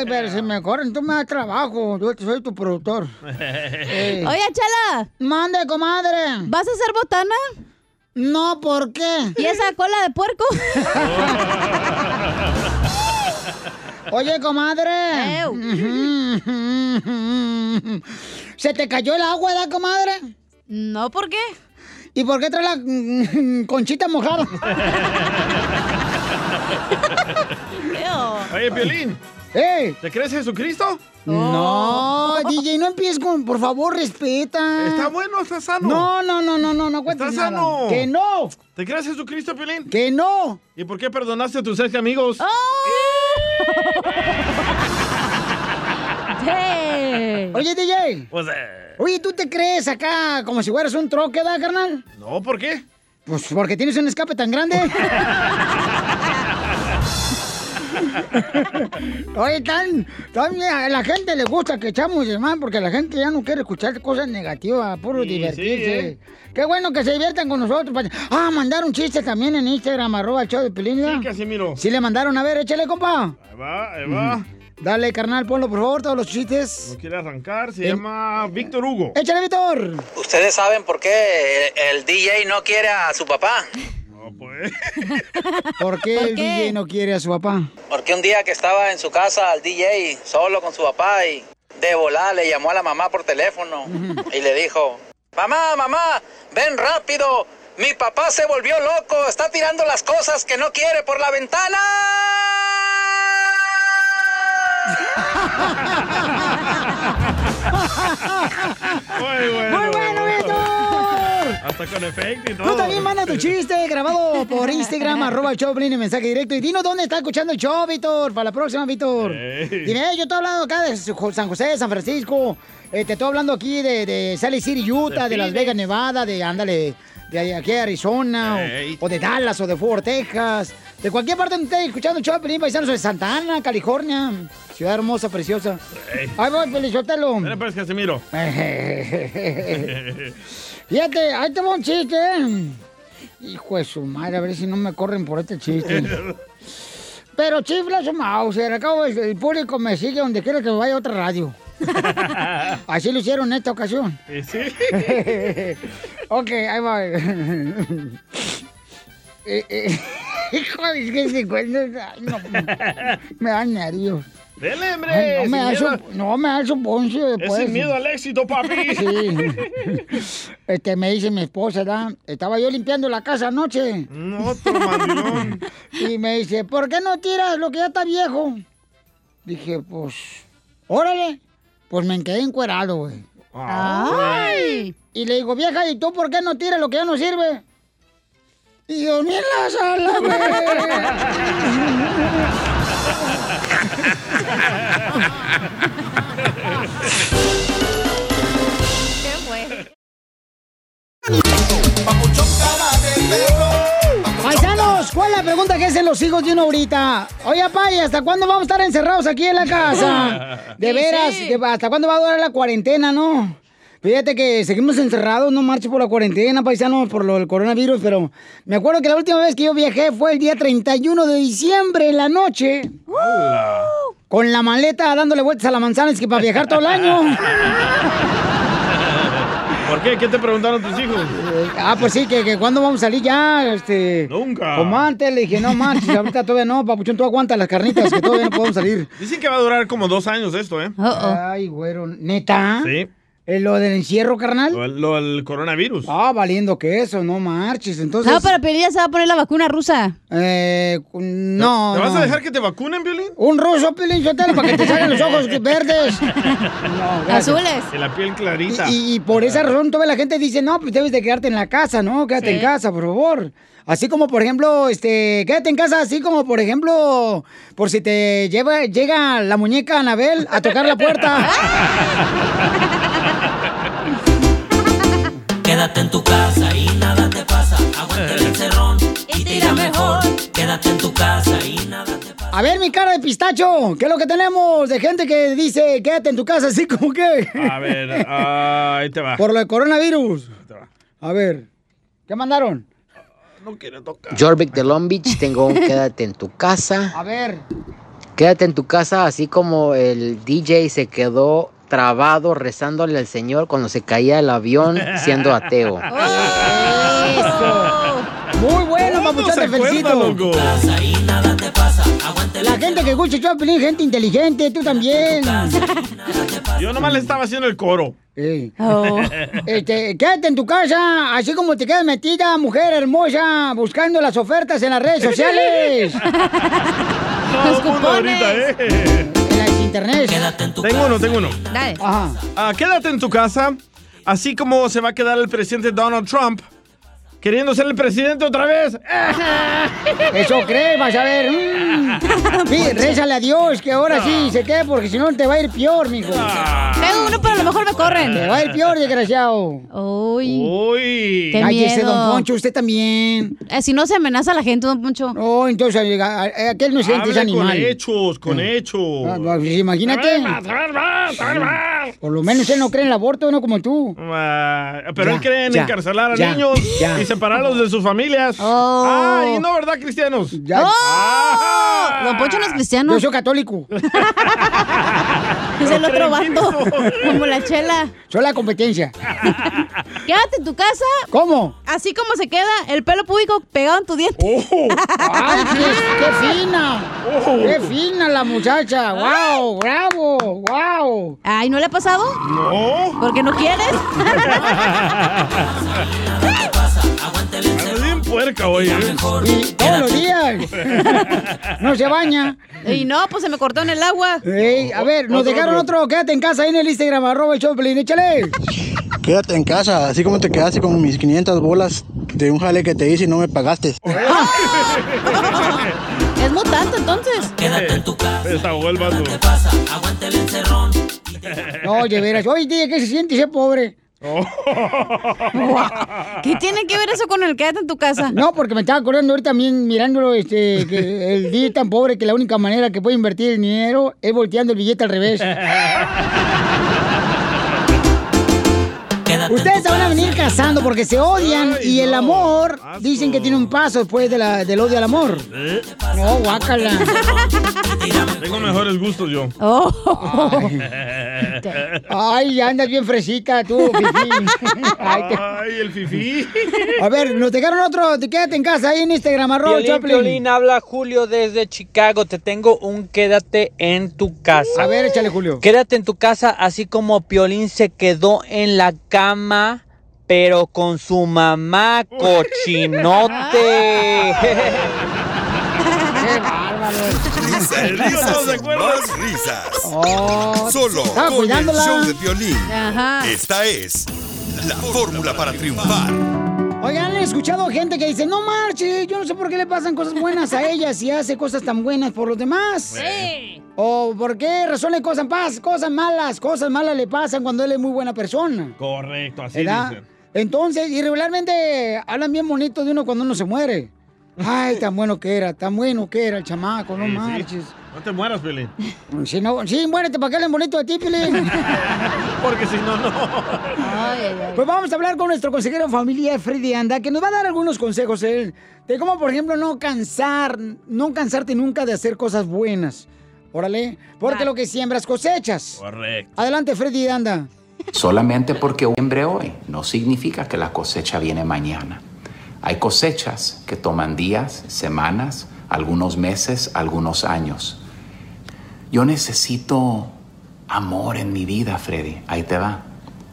No, pero si me corren, tú me das trabajo. Yo soy tu productor. Eh. Oye, Chala. Mande, comadre. ¿Vas a hacer botana? No, ¿por qué? ¿Y esa cola de puerco? Oye, comadre. ¿Se te cayó el agua, ¿verdad, comadre? No, ¿por qué? ¿Y por qué trae la mm, conchita mojada? Oye, Piolín. ¡Ey! ¿Te crees Jesucristo? No, DJ, no empieces con, por favor, respeta. Está bueno, está sano. No, no, no, no, no, no cuentes Está nada. sano. Que no, ¿Te crees Jesucristo, Piolín? que no. ¿Y por qué perdonaste a tus ex amigos? Oye, DJ. Pues, eh, Oye, ¿tú te crees acá como si fueras un troque, da, carnal? no, ¿por qué? Pues porque tienes un escape tan grande. Oye, tan, tan- a la gente le gusta que echamos de más porque la gente ya no quiere escuchar cosas negativas, puro Sí, divertirse. sí, ¿eh? Qué bueno que se diviertan con nosotros. pa- Ah, mandaron chistes también en Instagram, arroba el show de Pelín. Sí, Casimiro. Sí le mandaron, a ver, échale, compa. Ahí va, ahí va. Dale, carnal, ponlo por favor, todos los chistes. No quiere arrancar, se llama Víctor Hugo. Échale, Víctor. ¿Ustedes saben por qué el, el DJ no quiere a su papá? No, pues. ¿Por qué el DJ no quiere a su papá? Porque un día que estaba en su casa el DJ solo con su papá y de volada le llamó a la mamá por teléfono y le dijo, mamá, mamá, ven rápido, mi papá se volvió loco, está tirando las cosas que no quiere por la ventana. Muy bueno. Hasta con efecto y todo. Tú también manda tu chiste grabado por Instagram, arroba el show, en mensaje directo. Y dinos dónde está escuchando el show, Víctor, para la próxima, Víctor. Dime, "Eh, yo estoy hablando acá de San José, San Francisco. Eh, te estoy hablando aquí de, de Sally City, Utah, de, De Las. Vegas, Nevada, de, ándale, de aquí a Arizona, o- de Dallas, o de Fort Texas. De cualquier parte donde estés escuchando el show, Piolín, paisanos de Santa Ana, California. Ciudad hermosa, preciosa. Ey. Ahí voy, Pelizotelo. Mira, pues, Casimiro. Fíjate, ahí te va un chiste. ¿eh? Hijo de su madre, a ver si no me corren por este chiste. Pero chifla su Mauser, acabo el, el público me sigue donde quiera que vaya a otra radio. Así lo hicieron en esta ocasión. Sí, sí. ok, ahí va. Eh, eh, Hijo, es que se cuenta. no, me da nervios. Dele, hombre. Ay, no, me da su, no me da su poncio Es después. sin miedo al éxito, papi. Sí. Este, me dice mi esposa, ¿verdad? Estaba yo limpiando la casa anoche. No, otro mandilón. Y me dice, ¿por qué no tiras lo que ya está viejo? Dije, pues, órale. Pues me quedé encuerado, güey. Ay. Y le digo, vieja, ¿y tú por qué no tiras lo que ya no sirve? Y dormí en la sala, ¿Qué fue? Paisanos, ¿cuál es la pregunta que hacen los hijos de uno ahorita? Oye, papá, ¿y hasta cuándo vamos a estar encerrados aquí en la casa? De Sí, veras, sí. que ¿hasta cuándo va a durar la cuarentena, no? Fíjate que seguimos encerrados, no marcho por la cuarentena, paisanos, por lo del coronavirus, pero me acuerdo que la última vez que yo viajé fue el día 31 de diciembre en la noche. Con la maleta dándole vueltas a la manzana, es que para viajar todo el año. ¿Por qué? ¿Qué te preguntaron tus hijos? Ah, pues sí, que, que cuándo vamos a salir ya, este... Nunca. Como antes, le dije, no manches, ahorita todavía no, papuchón, tú aguanta las carnitas, que todavía no podemos salir. Dicen que va a durar como dos años esto, ¿eh? Ay, güero, ¿neta? Sí. Eh, lo del encierro, carnal. Lo, lo- el coronavirus. Ah, valiendo que eso, no marches. Entonces. No, Piolín ya se va a poner la vacuna rusa. Eh, no. ¿Te vas no. a dejar que te vacunen, Violín? Un ruso, Pelín Sotelo, para que te salgan los ojos verdes. No, gracias. Azules. Y la piel clarita. Y, y por esa razón toda la gente dice, no, pues debes de quedarte en la casa, ¿no? Quédate Sí. en casa, por favor. Así como, por ejemplo, este, quédate en casa, así como, por ejemplo, por si te lleva, llega la muñeca Anabel a tocar la puerta. Quédate en tu casa y nada te pasa. Aguanta el encerrón y te irá mejor. Quédate en tu casa y nada te pasa. A ver, mi cara de pistacho, ¿qué es lo que tenemos de gente que dice, quédate en tu casa, así como que... A ver, ah, ahí te va. Por lo de coronavirus. A ver, ¿qué mandaron? No quiere tocar. Jorvik de Long Beach, tengo un quédate en tu casa. A ver. Quédate en tu casa, así como el DJ se quedó trabado rezándole al Señor cuando se caía el avión siendo ateo. Muy bueno, papuchón, te felicito. La gente que escucha Choplin, gente inteligente, tú también. Yo nomás le estaba haciendo el coro. Oh. Este, quédate en tu casa, así como te quedas metida, mujer hermosa, buscando las ofertas en las redes sociales. Los cupones. ahorita, eh. En las internet. Tengo uno, tengo uno. Dale. Ajá. Ah, quédate en tu casa, así como se va a quedar el presidente Donald Trump, queriendo ser el presidente otra vez. Eso crees, vas a ver. Mm. Sí, rézale a Dios que ahora sí se quede, porque si no te va a ir peor, mijo. Tengo uno, pero a lo mejor me corren. Te va a ir peor, desgraciado. Uy. Uy. Qué Cállese, miedo. don Poncho, usted también. Eh, si no se amenaza a la gente, don Poncho. Oh, entonces, eh, aquel no es gente, es Hable con animal. hechos, con hechos. Ah, pues, imagínate. A ver más, a ver más, a ver más. Por lo menos él no cree en el aborto, no como tú. Ah, pero Ya, él cree en ya, encarcelar a ya, niños ya. y separarlos de sus familias. Oh. Ay, no, ¿verdad, cristianos? Ya. Ah. Don Poncho no es cristiano. Yo soy católico. Es el otro vato. Como la chela. Soy la competencia. Quédate en tu casa. ¿Cómo? Así como se queda el pelo público pegado en tu diente. Oh. ¡Ay, qué, qué fina! ¡Qué fina la muchacha! ¡Wow! ¡Bravo! ¡Wow! Ay, ¿no le ha pasado? No. ¿Porque no quieres? Ando bien puerca hoy, ¿eh? Y todos los días. No se baña. Y no, pues se me cortó en el agua. Ey, a ver, nos Otro, dejaron otro. Quédate en casa ahí en el Instagram, arroba el Choplin. Échale. Quédate en casa, así como te quedaste con mis 500 bolas de un jale que te hice y no me pagaste. Es mutante entonces. Quédate en tu casa. Desahogó el vato. Aguanta el encerrón. No, de veras. Oye, tía, ¿qué se siente ser pobre? ¿Qué tiene que ver eso con el quédate en tu casa? No, porque me estaba acordando ahorita también mirándolo, este, que el día es tan pobre que la única manera que puede invertir el dinero es volteando el billete al revés. Ustedes se van a venir casando porque se odian Ay, y el amor Asco. dicen que tiene un paso después de la, del odio al amor. ¿Eh? No, guácala. Tengo mejores gustos yo. Oh. Ay, ya andas bien fresita tú, Fifi. Ay, te- Ay, el fifí. A ver, nos dejaron otro, te quédate en casa ahí en Instagram, arroba Piolín, Choplin. Piolín, habla Julio desde Chicago. Te tengo un quédate en tu casa. A ver, échale, Julio. Quédate en tu casa, así como Piolín se quedó en la cama, pero con su mamá cochinote. Qué bárbaro. Risas, risas y más risas. Oh, Solo con el show de violín. Ajá. Esta es la fórmula para triunfar. Oigan, ¿han escuchado gente que dice, no marche, yo no sé por qué le pasan cosas buenas a ella si hace cosas tan buenas por los demás? Sí. ¿O por qué razón le cosas, pas- cosas malas, cosas malas le pasan cuando él es muy buena persona? Correcto, así ¿Verdad? dicen. Entonces, y regularmente hablan bien bonito de uno cuando uno se muere. Ay, tan bueno que era, tan bueno que era el chamaco, no Sí, sí. No te mueras, Pelín. Si no, sí, muérete para que hablen bonito de ti, Pilín. Porque si no, no. Ay, ay, ay. Pues vamos a hablar con nuestro consejero familiar, Freddy Anda, que nos va a dar algunos consejos él, de cómo, por ejemplo, no cansar, no cansarte nunca de hacer cosas buenas. Órale, porque lo que siembras cosechas. Correcto. Adelante, Freddy Anda. Solamente porque siembre hoy no significa que la cosecha viene mañana. Hay cosechas que toman días, semanas, algunos meses, algunos años. Yo necesito amor en mi vida, Freddy. Ahí te va.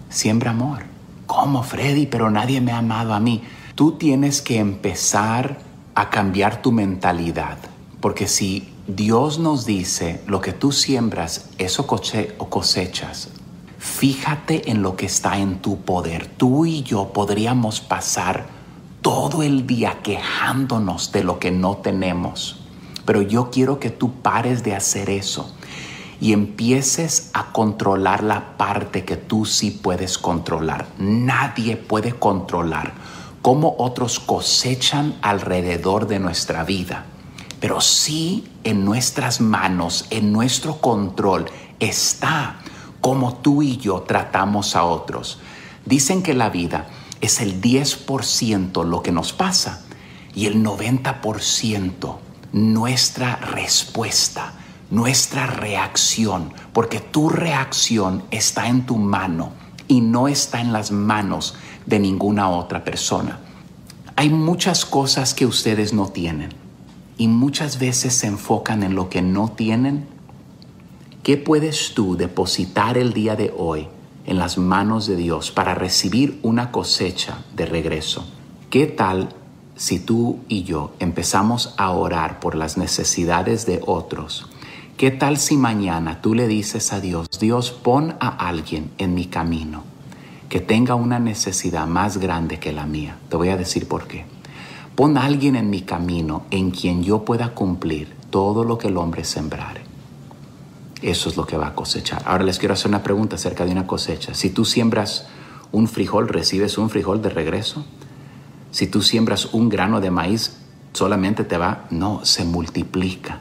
Siembra amor. ¿Cómo, Freddy? Pero nadie me ha amado a mí. Tú tienes que empezar a cambiar tu mentalidad. Porque si Dios nos dice lo que tú siembras, eso coche o cosechas. Fíjate en lo que está en tu poder. Tú y yo podríamos pasar todo el día quejándonos de lo que no tenemos. Pero yo quiero que tú pares de hacer eso y empieces a controlar la parte que tú sí puedes controlar. Nadie puede controlar cómo otros cosechan alrededor de nuestra vida. Pero sí en nuestras manos, en nuestro control, está cómo tú y yo tratamos a otros. Dicen que la vida es el 10% lo que nos pasa y el 90% nuestra respuesta, nuestra reacción, porque tu reacción está en tu mano y no está en las manos de ninguna otra persona. Hay muchas cosas que ustedes no tienen y muchas veces se enfocan en lo que no tienen. ¿Qué puedes tú depositar el día de hoy en las manos de Dios para recibir una cosecha de regreso? ¿Qué tal si tú y yo empezamos a orar por las necesidades de otros? ¿Qué tal si mañana tú le dices a Dios, Dios, pon a alguien en mi camino que tenga una necesidad más grande que la mía? Te voy a decir por qué. Pon a alguien en mi camino en quien yo pueda cumplir todo lo que el hombre sembrare. Eso es lo que va a cosechar. Ahora les quiero hacer una pregunta acerca de una cosecha. Si tú siembras un frijol, recibes un frijol de regreso. Si tú siembras un grano de maíz, solamente te va, no, se multiplica.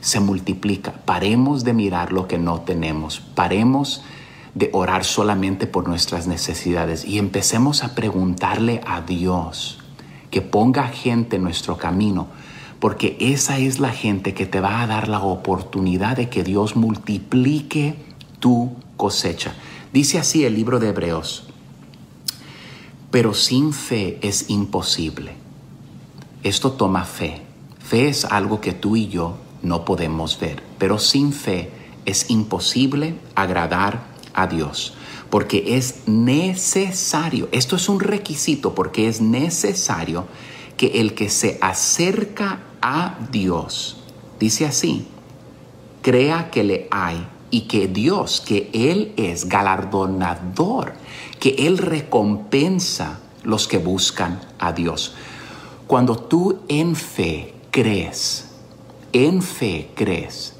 Se multiplica. Paremos de mirar lo que no tenemos. Paremos de orar solamente por nuestras necesidades y empecemos a preguntarle a Dios que ponga gente en nuestro camino, porque esa es la gente que te va a dar la oportunidad de que Dios multiplique tu cosecha. Dice así el libro de Hebreos, pero sin fe es imposible. Esto toma fe. Fe es algo que tú y yo no podemos ver, pero sin fe es imposible agradar a Dios, porque es necesario, esto es un requisito, porque es necesario que el que se acerca a Dios, dice así, crea que le hay y que Dios, que Él es galardonador, que Él recompensa los que buscan a Dios. Cuando tú en fe crees, en fe crees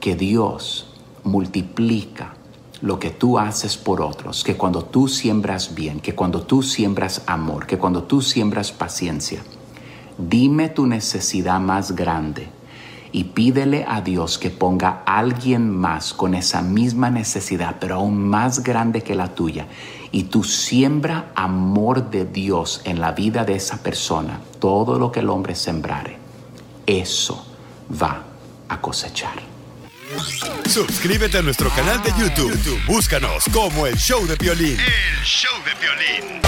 que Dios multiplica lo que tú haces por otros, que cuando tú siembras bien, que cuando tú siembras amor, que cuando tú siembras paciencia, dime tu necesidad más grande y pídele a Dios que ponga a alguien más con esa misma necesidad, pero aún más grande que la tuya. Y tú siembra amor de Dios en la vida de esa persona, todo lo que el hombre sembrare, eso va a cosechar. Suscríbete a nuestro canal de YouTube. YouTube, Búscanos como el show de violín. El show de violín.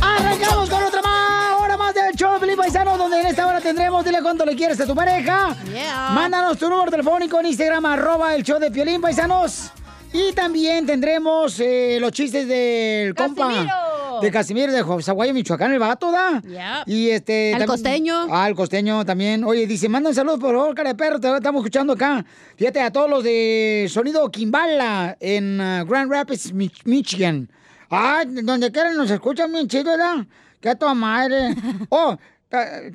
Arrancamos con otra más hora más del show de Felipe Paisano, donde en esta hora tendremos, dile cuánto le quieres a tu pareja. Yeah. Mándanos tu número telefónico en Instagram, arroba el show de Piolín, paisanos. Y también tendremos eh, los chistes del compa. De Casimiro, de Zaguayo, Michoacán, el vato, ¿da? Yep. Y este... Al costeño. Ah, el costeño también. Oye, dice, manda un saludo, por favor, cara de perro, te estamos escuchando acá. Fíjate, a todos los de Sonido Kimbala en ah, Grand Rapids, Mich- Michigan. Ah, donde quieran nos escuchan bien chido, ¿verdad? Que a tu madre. Oh,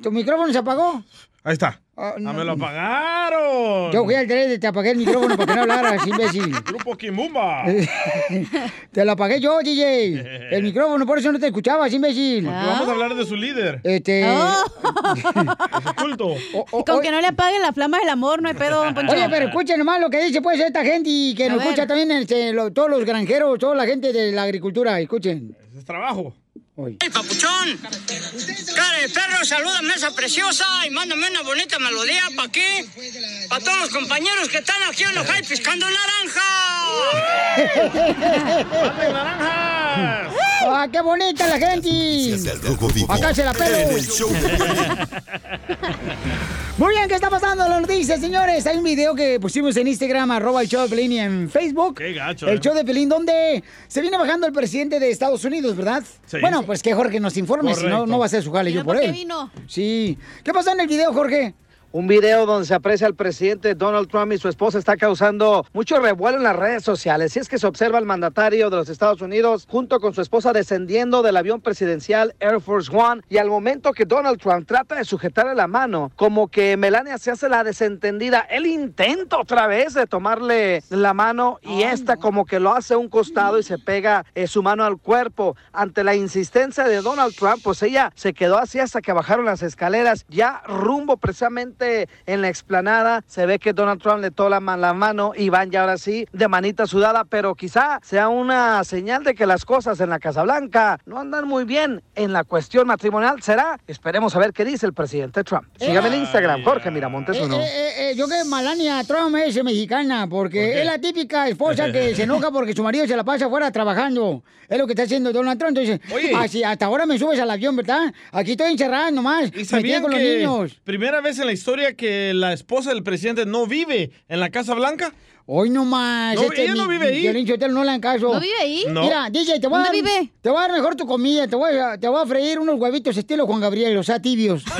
¿tu micrófono se apagó? Ahí está. Ah, ¡Ah, no. me lo apagaron! Yo fui al tele y te apagué el micrófono para que no hablaras, imbécil. Grupo Kimbumba. te lo apagué yo, DJ. El micrófono, por eso no te escuchabas, imbécil. Porque vamos a hablar de su líder. Este. Oh. Es oculto. oh, Con que no le apaguen la flama del amor, no hay pedo, don Poncho. Oye, pero escuchen nomás lo que dice pues esta gente y que A nos ver. escucha también este, lo- todos los granjeros, toda la gente de la agricultura. Escuchen. Ese es trabajo. Hoy. ¡Hey, papuchón! Cara de perro, salúdame a esa preciosa y mándame una bonita melodía para qué? Para todos los compañeros que están aquí en los high piscando naranja. ¡Manden naranjas! ¡Ah, qué bonita la gente! Acá se la pelo. En. Muy bien, ¿qué está pasando? Lo dice, señores. Hay un video que pusimos en Instagram, arroba el show de Pelín y en Facebook. Qué gacho, El eh. show de Pelín, donde se viene bajando el presidente de Estados Unidos, ¿verdad? Sí. Bueno, pues que Jorge nos informe, si no, no va a ser su jale yo por él. vino. Sí. ¿Qué pasó en el video, Jorge? Un video donde se aprecia al presidente Donald Trump y su esposa está causando mucho revuelo en las redes sociales. Si es que se observa al mandatario de los Estados Unidos junto con su esposa descendiendo del avión presidencial Air Force One y al momento que Donald Trump trata de sujetarle la mano, como que Melania se hace la desentendida, él intenta otra vez de tomarle la mano y esta como que lo hace a un costado y se pega eh, su mano al cuerpo. Ante la insistencia de Donald Trump, pues ella se quedó así hasta que bajaron las escaleras, ya rumbo precisamente en la explanada. Se ve que Donald Trump le toma la, la mano y van ya ahora sí de manita sudada, pero quizá sea una señal de que las cosas en la Casa Blanca no andan muy bien en la cuestión matrimonial. ¿Será? Esperemos a ver qué dice el presidente Trump. Sígame en Instagram, Jorge Miramontes Eh, uno. eh, eh, eh, yo que Malania Trump es mexicana, porque es la típica esposa que se enoja porque su marido se la pasa afuera trabajando. Es lo que está haciendo Donald Trump. Entonces, Oye. así, hasta ahora me subes al avión, ¿verdad? Aquí estoy encerrada nomás. ¿Y sabían con los que niños. primera vez en la historia que la esposa del presidente no vive en la Casa Blanca? Hoy nomás. No, ella no vive ahí. Violín no caso. ¿No vive ahí? No. Mira, DJ, te voy a ¿Dónde dar, vive? Te voy a dar mejor tu comida. Te voy a, te voy a freír unos huevitos estilo Juan Gabriel, o sea, tibios.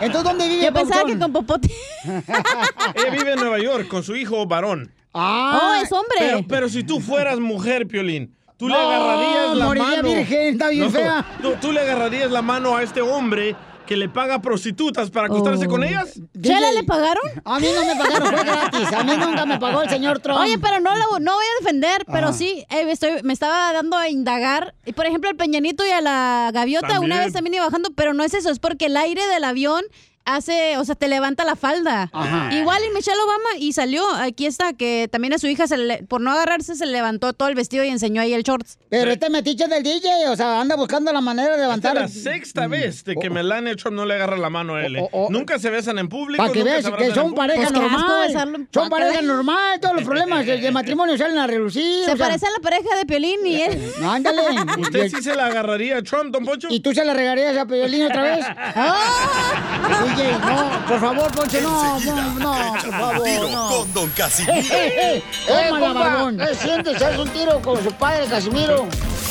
Entonces, ¿dónde vive Yo pensaba que con popote. Ella vive en Nueva York con su hijo varón. Ah, Oh, es hombre. Pero, pero si tú fueras mujer, Piolín, tú le No, agarrarías la mano. virgen, está bien fea. Tú, tú le agarrarías la mano a este hombre que le paga prostitutas para acostarse Oh. con ellas. ¿Chela le pagaron? A mí no me pagaron, fue gratis. A mí nunca me pagó el señor Trump. Oye, pero no lo no voy a defender, pero Ah. sí, eh, estoy, me estaba dando a indagar. Y por ejemplo, el Peñanito y a la gaviota También. una vez también iba bajando, pero no es eso, es porque el aire del avión hace, o sea, te levanta la falda. Ajá. Igual y Michelle Obama y salió, aquí está, que también a su hija, se le- por no agarrarse, se levantó todo el vestido y enseñó ahí el shorts. Pero este metiche del DJ, o sea, anda buscando la manera de Esta levantar. es la sexta vez de que Melania Trump no le agarra la mano a él. Oh, oh, oh. Nunca se besan en público. Para que veas que son pareja Pues normal. Son pareja normal. Todos los problemas de, de matrimonio salen a relucir. Se o sea, parece a la pareja de Piolín y él. No, ándale. ¿Usted sí se la agarraría a Trump, don Poncho? ¿Y tú se la regarías a Piolín otra vez? DJ, no, por favor, Poncho, no, no, no, por un favor, tiro no. con Don ¡Eh, Casimiro. eh, eh! ¡Tómala, barbón! ¿Qué sientes? ¿Haz un tiro con su padre, Casimiro?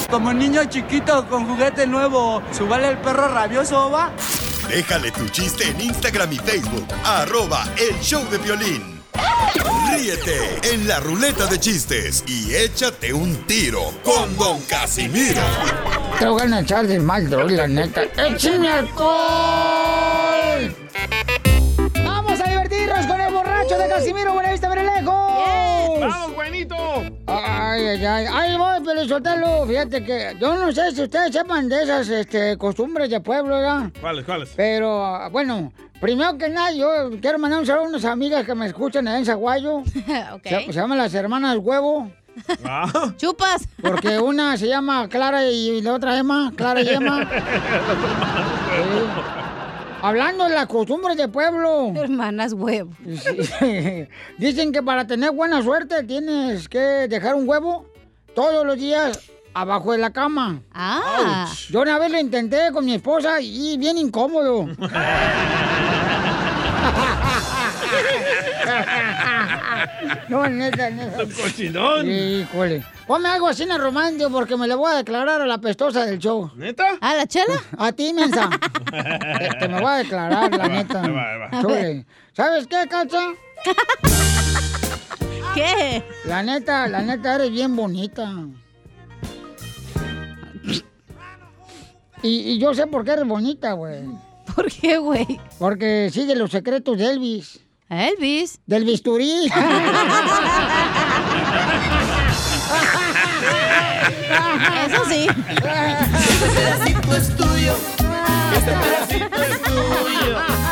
Como niño chiquito con juguete nuevo, ¿subale el perro rabioso, va? Déjale tu chiste en Instagram y Facebook. Arroba el show de violín. Ríete en la ruleta de chistes y échate un tiro con Don Casimiro. Te voy a echar de mal, droga, la neta. ¡Échame alcohol! ¡Vamos a divertirnos con el borracho de Casimiro Buenavista Berelejo! ¡Vamos, buenito! Ay, ay, ay. Ahí voy, Pelizotelo. Fíjate que yo no sé si ustedes sepan de esas este, costumbres de pueblo, ¿ya? ¿Cuáles, cuáles? Pero, ah, bueno, primero que nada, yo quiero mandar un saludo a unas amigas que me escuchan en Zaguayo. ok. Se, se llaman las hermanas Huevo. Ah. Chupas. Porque una se llama Clara y la otra Emma. Clara y Emma. Sí. Hablando de las costumbres de pueblo. Hermanas huevo. Sí. Dicen que para tener buena suerte tienes que dejar un huevo todos los días abajo de la cama. Ah. Yo una vez lo intenté con mi esposa y bien incómodo. no, neta, neta. Cochinón. Híjole. Ponme algo así en el romántico porque me le voy a declarar a la pestosa del show. ¿Neta? ¿A la chela? A ti, mensa. te, te me voy a declarar, la neta. va. Chule. ¿Sabes qué, Cacha? ¿Qué? La neta, la neta, eres bien bonita. Y, y yo sé por qué eres bonita, güey. ¿Por qué, güey? Porque sigue los secretos de Elvis. Elvis. Del bisturí. Eso sí. Este pedacito es tuyo. Este pedacito es tuyo.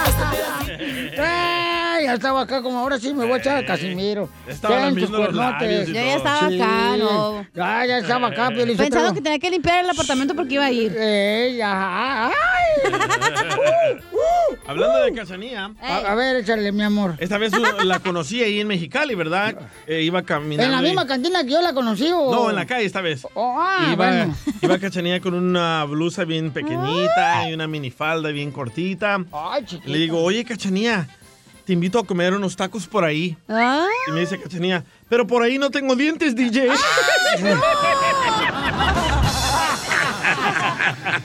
Ya estaba acá como ahora sí me voy a echar a Casimiro. Estaba Ten lambiendo tus cuernotes. Yo ya estaba acá, no. Ya, ya estaba acá, Piolín Pensando que tenía que limpiar el apartamento porque iba a ir. Ey, ajá, ay. Hablando de Cachanía. A, a ver, échale, mi amor. Esta vez uh, la conocí ahí en Mexicali, ¿verdad? Eh, iba caminando. ¿En la y- misma cantina que yo la conocí o...? No, en la calle esta vez. Oh, ah, iba, bueno. iba Cachanía con una blusa bien pequeñita y una minifalda bien cortita. Ay, chiquita. Le digo, oye, Cachanía, te invito a comer unos tacos por ahí. Ah. Y me dice Cachanía, pero por ahí no tengo dientes, DJ.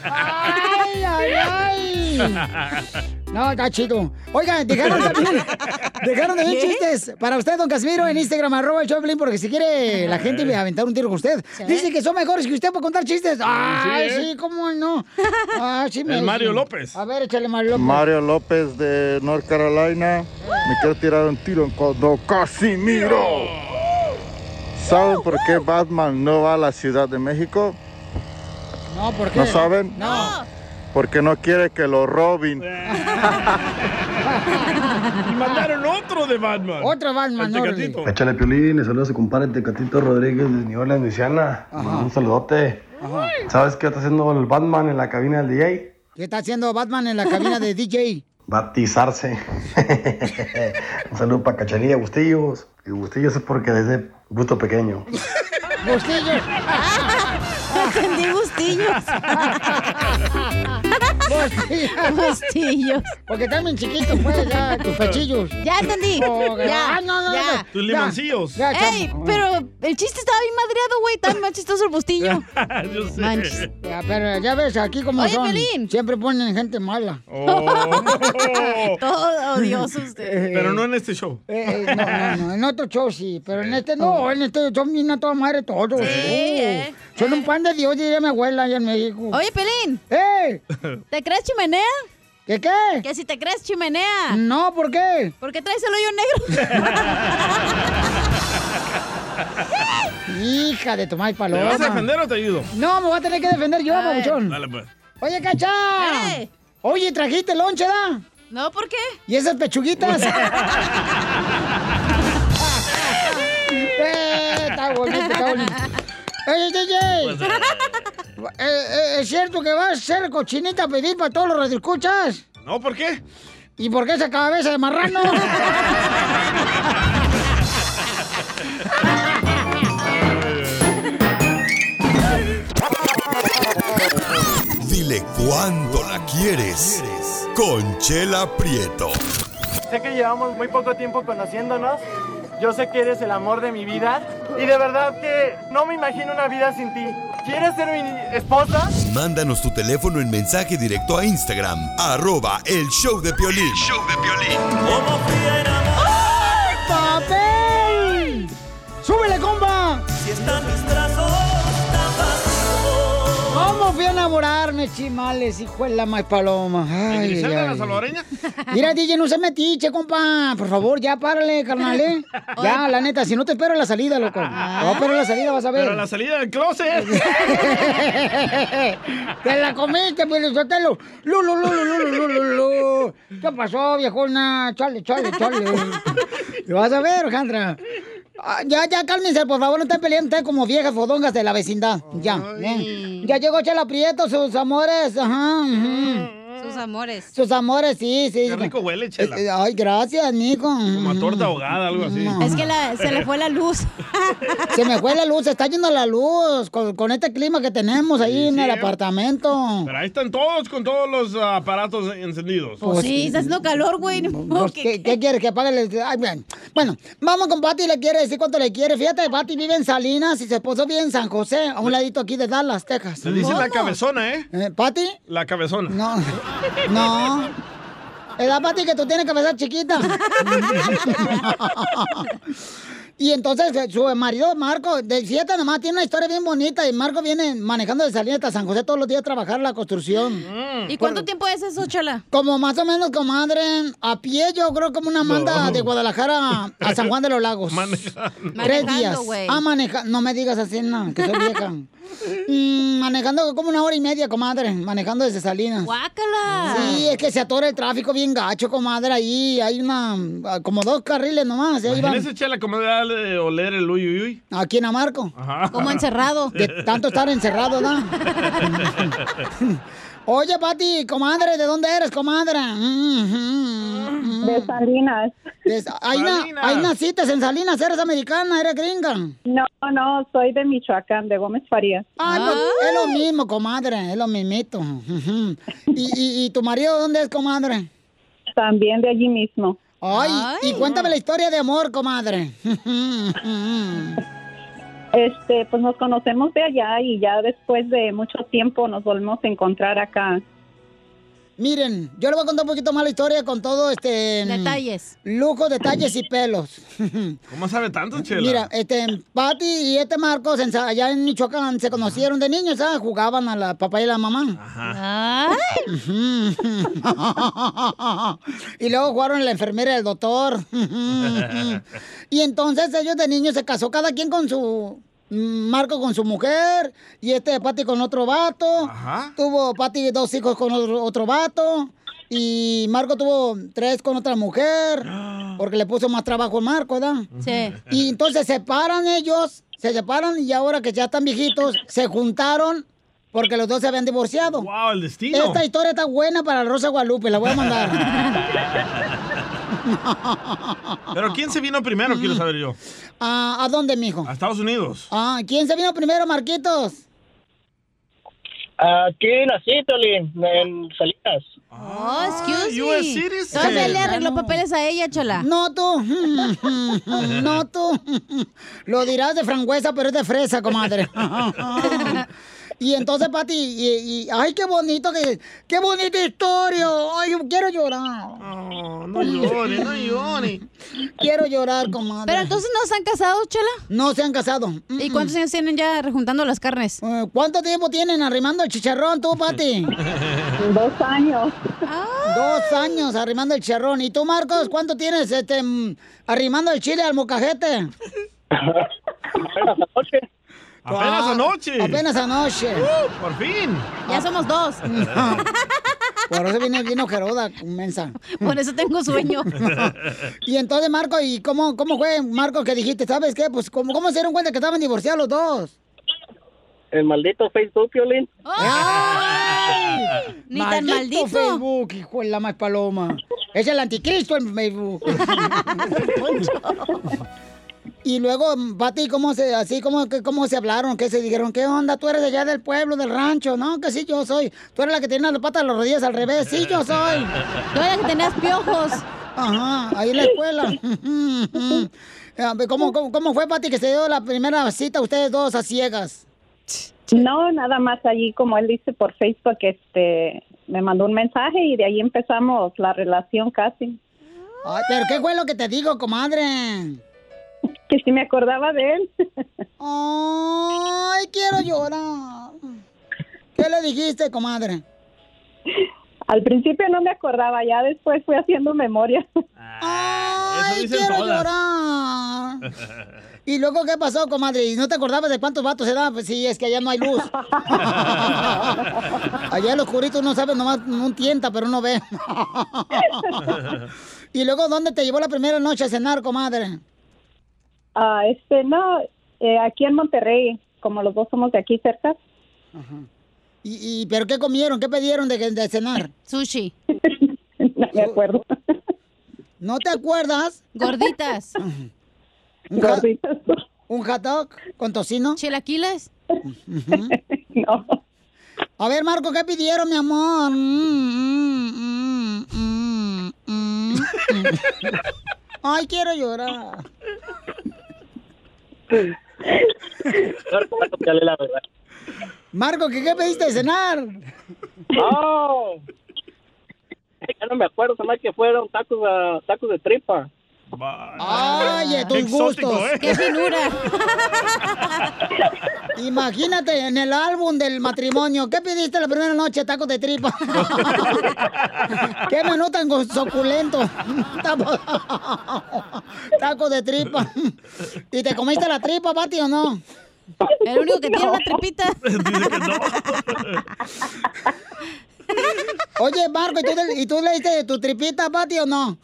¡Ay, ay, ay! No, está chido. Oigan, dejaron también, dejaron también ¿Qué? chistes para usted, don Casimiro, en Instagram, arroba el Choplin, porque si quiere la gente aventar un tiro con usted. Dice que son mejores que usted para contar chistes. Ay, Sí, ¿eh? sí, cómo no. Sí, me El Mario sí. López. A ver, échale Mario López. Mario López de North Carolina. Me quiero tirar un tiro con Don Casimiro. ¿Saben por qué Batman no va a la Ciudad de México? No, ¿por qué? ¿No saben? No. Porque no quiere que lo roben. y mandaron otro de Batman. Otro Batman, El no. Échale Piolín, le saluda a su compadre Tecatito Rodríguez de New Orleans, Luisiana. Un saludote. ¿Sabes qué está haciendo el Batman en la cabina del DJ? ¿Qué está haciendo Batman en la cabina de DJ? Batizarse. Un saludo para Cachanilla Bustillos. Y Bustillos es porque desde gusto pequeño. Bustillos. Entendí gustillos. Bustillos. Bustillos. Porque están bien chiquitos, pues, ya, tus pechillos. Ya entendí. Oh, ya. ah, no, no, ya. no. Tus limoncillos. ya, Ey, pero el chiste estaba bien madreado, güey. Tan más chistoso el bustillo. Yo sé. Manches. Ya, pero ya ves, aquí como Oye, son. Pelín. Siempre ponen gente mala. Oh. Todo odioso usted. Pero no en este show. Eh, eh, no, no, no, en otro show sí, pero en este no, en este son bien a toda madre todos. Sí, Oh, eh. Son un pan de Dios, diría mi abuela allá en México. Oye, Pelín. ¡Eh! ¿Te crees chimenea? ¿Qué qué? Que si te crees chimenea. No, ¿por qué? ¿Por qué traes el hoyo negro? Hija de tu maíz ¿Te paloma. vas a defender o te ayudo? No, me voy a tener que defender yo, babuchón. Dale, pues. Oye, Cacha. Eh. Oye, trajiste lonche, ¿da? No, ¿por qué? ¿Y esas pechuguitas? eh, está bonito, está bonito. Oye, DJ. Eh, eh, ¿Es cierto que vas a ser cochinita a pedir para todos los radioescuchas? No, ¿por qué? ¿Y por qué esa cabeza de marrano? Dile cuándo la quieres. Conchela Prieto. Sé que llevamos muy poco tiempo conociéndonos. Yo sé que eres el amor de mi vida. Y de verdad que no me imagino una vida sin ti. ¿Quieres ser mi esposa? Mándanos tu teléfono en mensaje directo a Instagram, arroba el show de Piolín. show de ¡Papel! ¡Súbele, compa! Si están fui a enamorarme, chimales, hijo de la maíz paloma? Ay, ¿Griselda ay, la salvadoreña? Mira, DJ, no se metiche, compa. Por favor, ya párale, carnal, ¿eh? Ya, la neta, si no te espero en la salida, loco. No, pero en la salida vas a ver. Pero a la salida del closet. ¡Te la comiste, pues, Sotelo! ¡Lu, lu, lu, lu, lu, lu, lu, lu! ¿Qué pasó, viejona? Chale, chale, chale. Lo vas a ver, Alejandra. Ah, ya, ya, cálmense, por favor, no estén peleando ustedes como viejas fodongas de la vecindad. Ya. Ya llegó Chela Prieto, sus amores. Ajá, ujú. Sus amores. Sus amores, sí, sí. Qué rico huele, Chela. Eh, eh, Ay, gracias, Nico. Como a torta ahogada, algo así. Es que la- se le fue la luz. Se me fue la luz, se está yendo la luz con, con este clima que tenemos ahí en sí, el ¿eh? apartamento. Pero ahí están todos con todos los ah, aparatos encendidos. Pues sí, está haciendo calor, güey. Pues, ¿qué, qué quieres? Que apague el... Ay, bien. Bueno, vamos con Pati, le quiere decir cuánto le quiere. Fíjate, Pati vive en Salinas y su esposo vive en San José, a un ladito aquí de Dallas, Texas. Se dice la cabezona, ¿eh? Eh, ¿Pati? La cabezona. No, no. Es la Pati que tú tienes cabeza chiquita. Y entonces eh, su marido Marco, de siete nomás, tiene una historia bien bonita y Marco viene manejando de Salinas hasta San José todos los días a trabajar la construcción. ¿Y cuánto tiempo es eso, Chela? Como más o menos, comadre, a pie yo creo como una manda No. de Guadalajara a San Juan de los Lagos. Manejando. Tres Manejando, días. güey. Ah, maneja, no me digas así, no, que soy vieja. Mm, manejando como una hora y media, comadre, manejando desde Salinas. ¡Guácala! Sí, es que se atora el tráfico bien gacho, comadre, ahí hay una, como dos carriles nomás, ahí van. Imagínese, Chela, cómo le da de oler el uy, uy, uy. Aquí en Amarco. Ajá. Como encerrado. De tanto estar encerrado, ¿no? Oye, Pati, comadre, ¿de dónde eres, comadre? De Salinas. De- ahí, na- Salinas. ahí naciste en Salinas, eres americana, eres gringa. No, no, soy de Michoacán, de Gómez Farías. Pues, es lo mismo, comadre, es lo mismito. Ujú. ¿Y, y, y tu marido dónde es, comadre? También de allí mismo. Ay, y cuéntame la historia de amor, comadre. Este, pues nos conocemos de allá y ya después de mucho tiempo nos volvemos a encontrar acá. Miren, yo le voy a contar un poquito más la historia con todo este... Detalles. Lujo, detalles y pelos. ¿Cómo sabe tanto, Chela? Mira, este, Pati y este Marcos en allá en Michoacán se conocieron de niños, ¿sabes? Jugaban a la papá y la mamá. y luego jugaron la enfermera y el doctor. y entonces ellos de niños se casó cada quien con su... Marco con su mujer y este Pati con otro vato. Tuvo Pati dos hijos con otro, otro vato. Y Marco tuvo tres con otra mujer. Porque le puso más trabajo a Marco, ¿verdad? Sí. Y entonces se separan ellos, se separan y ahora que ya están viejitos, se juntaron porque los dos se habían divorciado. ¡Wow, el destino! Esta historia está buena para Rosa Guadalupe, la voy a mandar. Pero ¿quién se vino primero, quiero saber yo? Ah, ¿A dónde, mijo? A Estados Unidos. Ah, ¿Quién se vino primero, Marquitos? Aquí nací, Piolín, en Salinas. Oh, excuse US me. citizen. Le arregló papeles a ella, chala. No tú. No tú. Lo dirás de frangüesa, pero es de fresa, comadre. Y entonces, Pati, y, y- ay, qué bonito, que, qué bonita historia. Ay, quiero llorar. no llore, no llore. Quiero llorar, comadre. Pero entonces no se han casado, chela. No se han casado. ¿Y cuántos años tienen ya rejuntando las carnes? Eh, ¿Cuánto tiempo tienen arrimando el chicharrón tú, Pati? Dos años. Dos años arrimando el chicharrón. ¿Y tú, Marcos, cuánto tienes este, mm, arrimando el chile al mocajete? Apenas Ah, anoche. Apenas anoche. Uh, por fin. Ya somos dos. Por eso viene bien ojeroda, mensa. Por eso tengo sueño. y entonces, Marco, ¿y cómo, cómo fue, Marco, que dijiste? ¿Sabes qué? Pues, ¿cómo, cómo se dieron cuenta que estaban divorciados los dos? El maldito Facebook, Piolín. Ni tan maldito. Facebook, hijo de la más paloma. Es el anticristo en Facebook. y luego, Pati, ¿cómo se, así, cómo, que- cómo se hablaron? ¿Qué se dijeron? ¿Qué onda? Tú eres de allá del pueblo, del rancho, ¿no? Que sí, yo soy. Tú eres la que tenía las patas de las rodillas al revés. Sí, yo soy. Tú eres la que tenías piojos. Ajá, ahí en la escuela. ¿Cómo, cómo, cómo fue, Pati, que se dio la primera cita ustedes dos a ciegas? No, nada más allí, como él dice por Facebook, este, me mandó un mensaje y de ahí empezamos la relación casi. Ay, pero ¿qué fue lo que te digo, comadre? Que si me acordaba de él. Ay, quiero llorar. ¿Qué le dijiste, comadre? Al principio no me acordaba, ya después fui haciendo memoria. Ay, quiero todas. llorar. ¿Y luego qué pasó, comadre? ¿Y no te acordabas de cuántos vatos eran? Pues sí, es que allá no hay luz. allá en los curitos uno sabe nomás un tienta, pero no ve. ¿Y luego dónde te llevó la primera noche a cenar, comadre? Ah, este, no, eh, aquí en Monterrey, como los dos somos de aquí cerca. ¿Y, y pero qué comieron? ¿Qué pidieron de, de cenar? Sushi. no me acuerdo. ¿No te acuerdas? Gorditas. ¿Un ja- ¿Un hot dog con tocino? ¿Chilaquiles? no. A ver, Marco, ¿qué pidieron, mi amor? Mm, mm, mm, mm. Ay, quiero llorar. Dale la verdad. Marco, ¿qué, qué pediste de cenar? ¡Oh! Ya no me acuerdo, hace que fueron tacos, ah, tacos de tripa. Ay, tus gustos. ¡Qué finura! Imagínate, en el álbum del matrimonio, ¿qué pidiste la primera noche? Tacos de tripa. ¿Qué menú tan suculento? Tacos de tripa. ¿Y te comiste la tripa, Pati, o no? El único que tiene una tripita. Oye, Marco, ¿y tú, le- ¿y tú le diste tu tripita, Pati, o no?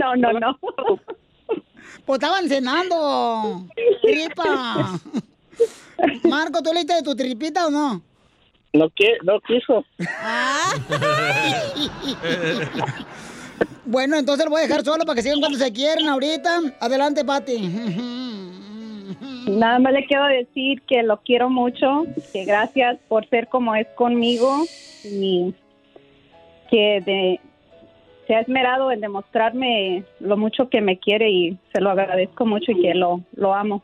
No, no, no. Pues estaban cenando. Tripa. Marco, ¿tú le diste tu tripita o no? No, qui- no quiso. Bueno, entonces lo voy a dejar solo para que sigan cuando se quieren ahorita. Adelante, Pati. Nada más le quiero decir que lo quiero mucho, que gracias por ser como es conmigo y que de- se ha esmerado en demostrarme lo mucho que me quiere y se lo agradezco mucho y que lo, lo amo.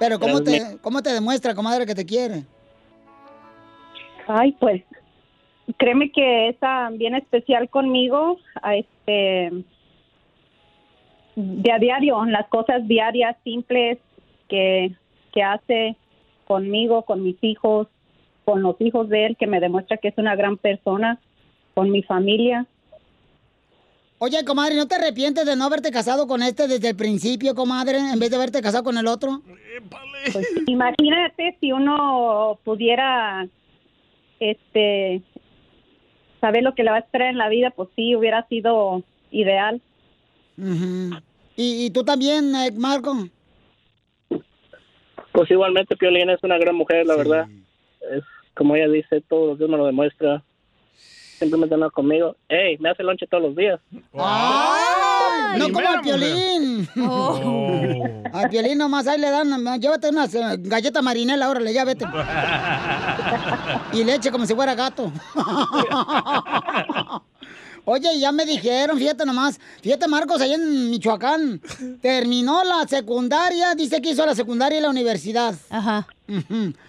Pero ¿cómo te, ¿cómo te demuestra, comadre, que te quiere? Ay, pues créeme que es bien especial conmigo, a este de a diario, las cosas diarias simples que, que hace conmigo, con mis hijos, con los hijos de él, que me demuestra que es una gran persona, con mi familia. Oye, comadre, ¿no te arrepientes de no haberte casado con este desde el principio, comadre, en vez de haberte casado con el otro? Pues, imagínate si uno pudiera este saber lo que le va a esperar en la vida, pues sí, hubiera sido ideal. ¿Y, y tú también, eh, Marco? Pues igualmente Piolín es una gran mujer, la verdad. Es como ella dice, todo lo que me lo demuestra. Simplemente no conmigo. Ey, me hace lonche todos los días. ¡Ay! No como al Piolín. Al Piolín nomás ahí le dan, llévate unas eh, galletas marinela, órale, ya vete. Y leche como si fuera gato. Oye, ya me dijeron, fíjate nomás, fíjate Marcos, allá en Michoacán, terminó la secundaria, dice que hizo la secundaria y la universidad. Ajá.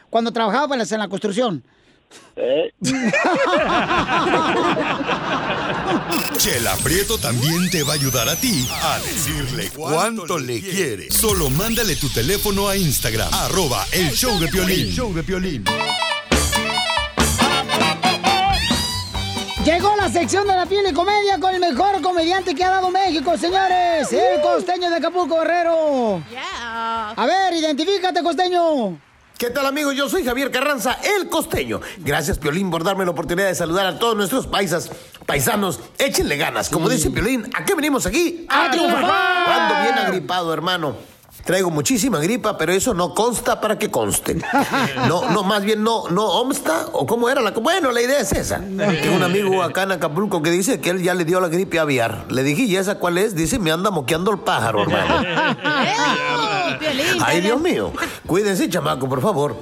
Cuando trabajaba pues, en la construcción. Chela Prieto también te va a ayudar a ti a decirle cuánto le quiere. Solo mándale tu teléfono a Instagram, arroba el show de Piolín. Show de Piolín. Llegó la sección de la piel y comedia con el mejor comediante que ha dado México, señores. El costeño de Acapulco Guerrero. A ver, identifícate, costeño. ¿Qué tal amigos? Yo soy Javier Carranza, el costeño. Gracias Piolín por darme la oportunidad de saludar a todos nuestros paisas, paisanos. Échenle ganas. Como dice Piolín, ¿a qué venimos aquí? ¡A triunfar! Ando bien agripado, hermano. Traigo muchísima gripa, pero eso no consta para que conste. No, no, más bien no, no obsta, o cómo era la... Bueno, la idea es esa. Tengo un amigo acá en Acapulco que dice que él ya le dio la gripe aviar. Le dije, ¿y esa cuál es? Dice, me anda moqueando el pájaro, hermano. Ay, Dios mío. Cuídense, chamaco, por favor.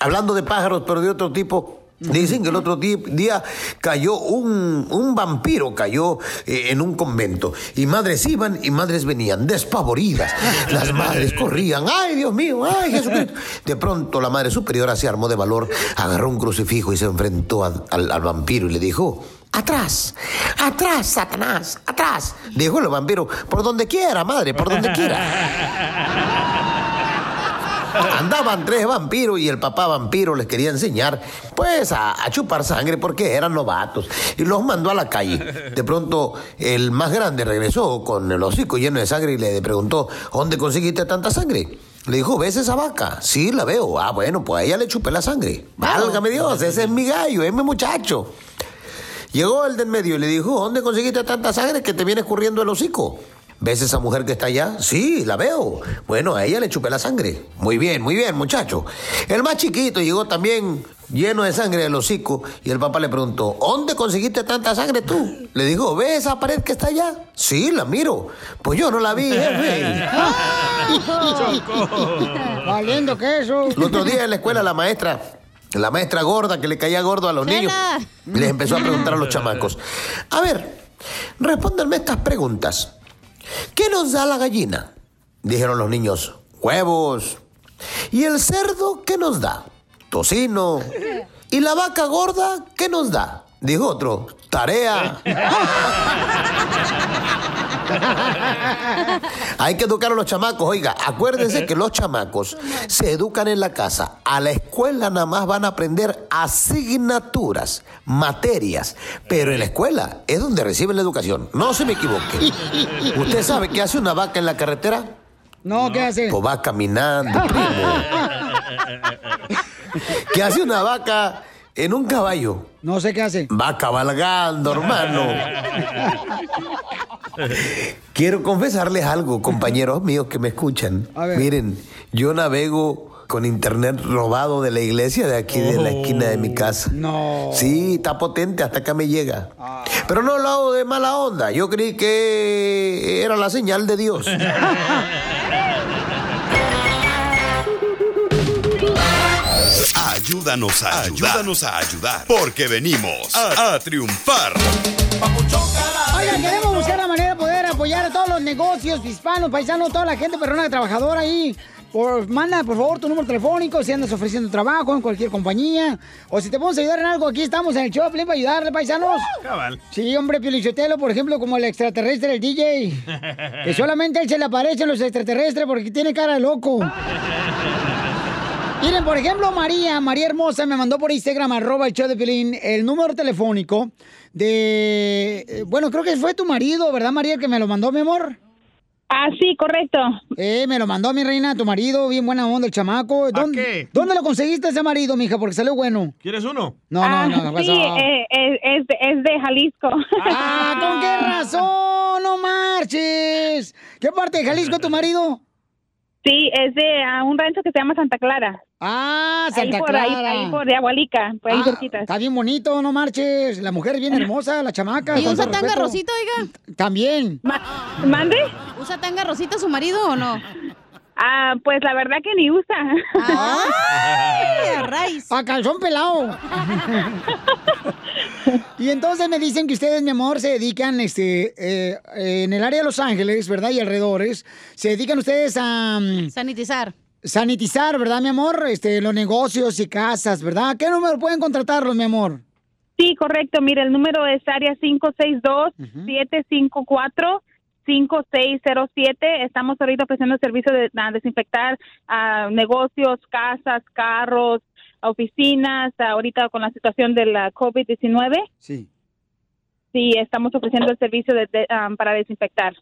Hablando de pájaros, pero de otro tipo. Dicen que el otro día cayó un, un vampiro, cayó eh, en un convento. Y madres iban y madres venían, despavoridas. Las madres corrían. ¡Ay, Dios mío! ¡Ay, Jesucristo! De pronto la madre superiora se armó de valor, agarró un crucifijo y se enfrentó a- al, al vampiro y le dijo... Atrás, atrás, Satanás, atrás. Dijo el vampiro, por donde quiera, madre, por donde quiera. Andaban tres vampiros y el papá vampiro les quería enseñar, pues, a, a chupar sangre porque eran novatos. Y los mandó a la calle. De pronto, el más grande regresó con el hocico lleno de sangre y le preguntó, ¿dónde conseguiste tanta sangre? Le dijo, ¿ves esa vaca? Sí, la veo. Ah, bueno, pues a ella le chupé la sangre. Válgame Dios, ese es mi gallo, es mi muchacho. Llegó el del medio y le dijo, ¿dónde conseguiste tanta sangre que te viene escurriendo el hocico? ¿Ves esa mujer que está allá? Sí, la veo. Bueno, a ella le chupé la sangre. Muy bien, muy bien, muchacho. El más chiquito llegó también lleno de sangre del hocico y el papá le preguntó, ¿dónde conseguiste tanta sangre tú? Le dijo, ¿ves esa pared que está allá? Sí, la miro. Pues yo no la vi, jefe. Valiendo queso. El otro día en la escuela la maestra, la maestra gorda que le caía gordo a los niños, les empezó a preguntar a los chamacos. A ver, respóndanme estas preguntas. ¿Qué nos da la gallina? Dijeron los niños, huevos. ¿Y el cerdo qué nos da? Tocino. ¿Y la vaca gorda qué nos da? Dijo otro, tarea. Hay que educar a los chamacos. Oiga, acuérdense que los chamacos se educan en la casa. A la escuela nada más van a aprender asignaturas, materias. Pero en la escuela es donde reciben la educación. No se me equivoque. ¿Usted sabe qué hace una vaca en la carretera? No, ¿qué hace? Pues va caminando, primo. ¿Qué hace una vaca en un caballo? No sé qué hace. Va cabalgando, hermano. Quiero confesarles algo, compañeros míos que me escuchan. Miren, yo navego con internet robado de la iglesia de aquí, de la esquina de mi casa. No. Sí, está potente, hasta acá me llega. Pero no lo hago de mala onda. Yo creí que era la señal de Dios. Ayúdanos a ayudar. Ayúdanos a ayudar. Porque venimos a, a triunfar. Oigan, queremos buscar la manera de poder apoyar a todos los negocios hispanos, paisanos, toda la gente perrona trabajadora ahí. Por, manda, por favor, tu número telefónico si andas ofreciendo trabajo en cualquier compañía. O si te podemos ayudar en algo, aquí estamos en el show para ayudarle, paisanos. Cabal. Sí, hombre, Piolichotelo, por ejemplo, como el extraterrestre, el DJ. Que solamente a él se le aparecen los extraterrestres porque tiene cara de loco. Miren, por ejemplo, María, María Hermosa me mandó por Instagram, arroba el show de Piolín, el número telefónico de... eh, Bueno, creo que fue tu marido, ¿verdad, María, que me lo mandó, mi amor? Ah, sí, correcto. Eh, me lo mandó mi reina, tu marido, bien buena onda el chamaco. ¿Dónde, qué? ¿Dónde lo conseguiste ese marido, mija? Porque salió bueno. ¿Quieres uno? No, no, no, no Ah, sí, eh, eh, es, de, es de Jalisco. Ah, ¿con qué razón? No marches. ¿Qué parte de Jalisco tu marido? Sí, es de ah, un rancho que se llama Santa Clara. Ah, Santa ahí por, ahí- Clara. Ahí, por de Agualica, por ahí Ah, cerquita. Está bien bonito, no marches. La mujer es bien hermosa, la chamaca. ¿Y usa tanga respeto. rosita, oiga? También. ¿Mande? ¿Usa tanga rosita su marido o no? Ah, pues la verdad que ni usa. ¡Ay, a raíz! A calzón pelado. y entonces me dicen que ustedes, mi amor, se dedican este, eh, eh, en el área de Los Ángeles, ¿verdad? Y alrededores. Se dedican ustedes a. mm, Sanitizar. Sanitizar, ¿verdad, mi amor? Este, los negocios y casas, ¿verdad? ¿Qué número pueden contratarlos, mi amor? Sí, correcto. Mira, el número es área 562-754-5607. Estamos ahorita ofreciendo el servicio de desinfectar ah, negocios, casas, carros, oficinas, ahorita con la situación de la COVID-19. Sí. Sí, estamos ofreciendo el servicio de- de, ah, para desinfectar.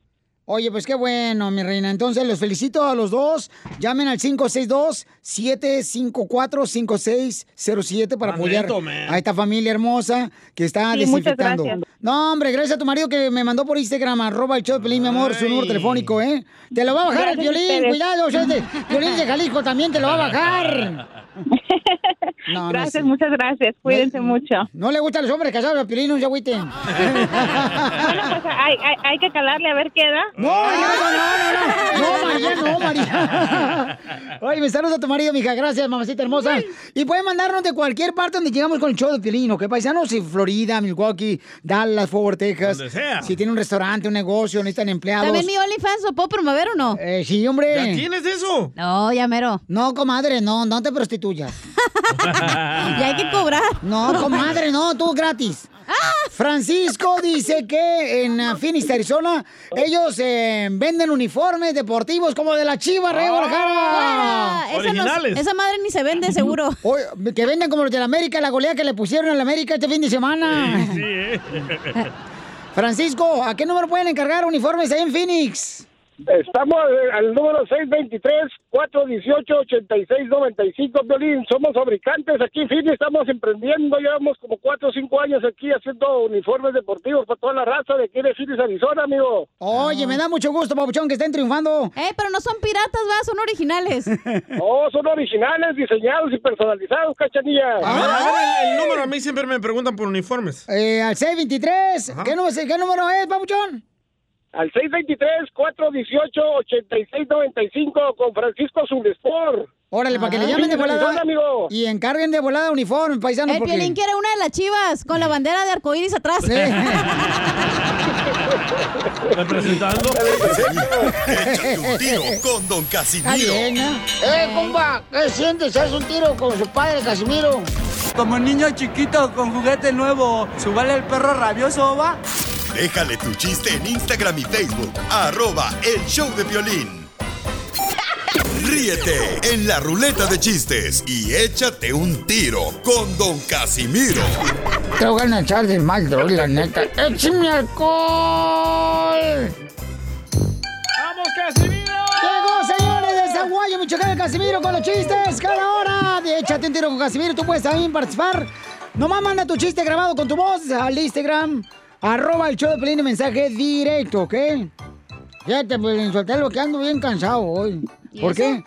Oye, pues qué bueno, mi reina. Entonces, los felicito a los dos. Llamen al 562-754-5607 para apoyar a esta familia hermosa que está Sí, muchas desinfectando. gracias. No, hombre, gracias a tu marido que me mandó por Instagram, arroba el show de Piolín, mi amor, su número telefónico, ¿eh? Te lo va a bajar el Gracias violín, ustedes. cuidado, de Piolín de Jalisco también te lo va a bajar. No, no gracias, sé. muchas gracias. Cuídense mucho. No le gustan los hombres casados, a Piolín, no se agüiten. Bueno, pues hay, hay, hay que calarle a ver qué da. No, no, no, no, no, no, María, no, María. Oye, me saluda a tu marido, mija, gracias, mamacita hermosa. Y pueden mandarnos de cualquier parte donde llegamos con el show de Piolín, ¿ok? Paisanos, si Florida, Milwaukee, Dallas, Fort Worth, Texas. Donde sea. Si tiene un restaurante, un negocio, necesitan empleados. ¿También mi OnlyFans lo puedo promover o no? Eh, sí, hombre. ¿Ya tienes eso? No, ya mero. No, comadre, no, no te prostituyas. Y hay que cobrar. No, comadre, no, tú gratis. Francisco dice que en Phoenix, Arizona, ellos eh, venden uniformes deportivos como de la Chiva, Rey Guadalajara. Ah, esa, no- Originales. esa madre ni se vende, seguro. Que venden como los de la América, la goleada que le pusieron a la América este fin de semana. Sí, eh. Francisco, ¿a qué número pueden encargar uniformes ahí en Phoenix? Estamos al número 623-418-8695, Violín. Somos fabricantes aquí en Phoenix, estamos emprendiendo. Llevamos como 4 o 5 años aquí haciendo uniformes deportivos para toda la raza de aquí de Phoenix, Arizona, amigo. Oye, me da mucho gusto, papuchón, que estén triunfando. Eh, pero no son piratas, va, son originales. No, son originales, diseñados y personalizados, cachanilla. A ver, a ver, el, el número. A mí siempre me preguntan por uniformes. Eh, al 623, ¿qué número, ¿qué número es, papuchón? Al 623-418-8695 con Francisco Zulespor. Órale, para que le llamen de volada amigo. y encarguen de volada uniforme, paisanos. El porque... Piolín quiere una de las chivas con la bandera de arcoíris atrás. Sí. Representando. Échate un tiro con Don Casimiro. bien, ¿no? Eh, compa, ¿qué sientes? ¿Haz un tiro con su padre, Casimiro? Como niño chiquito con juguete nuevo, ¿subale el perro rabioso, va? Déjale tu chiste en Instagram y Facebook. Arroba el show de violín. Ríete en la ruleta de chistes y échate un tiro con Don Casimiro. Te voy a echar de mal, droga, la neta. ¡Échame alcohol! ¡Vamos, Casimiro! Llegó, señores, de Zaguayo, Michoacán, Casimiro con los chistes. Cada hora de Échate un tiro con Casimiro. Tú puedes también participar. Nomás manda tu chiste grabado con tu voz al Instagram. Arroba el show de Pelín mensaje directo, ¿ok? Fíjate, pues, en lo que ando bien cansado hoy. ¿Y ¿Por eso? qué?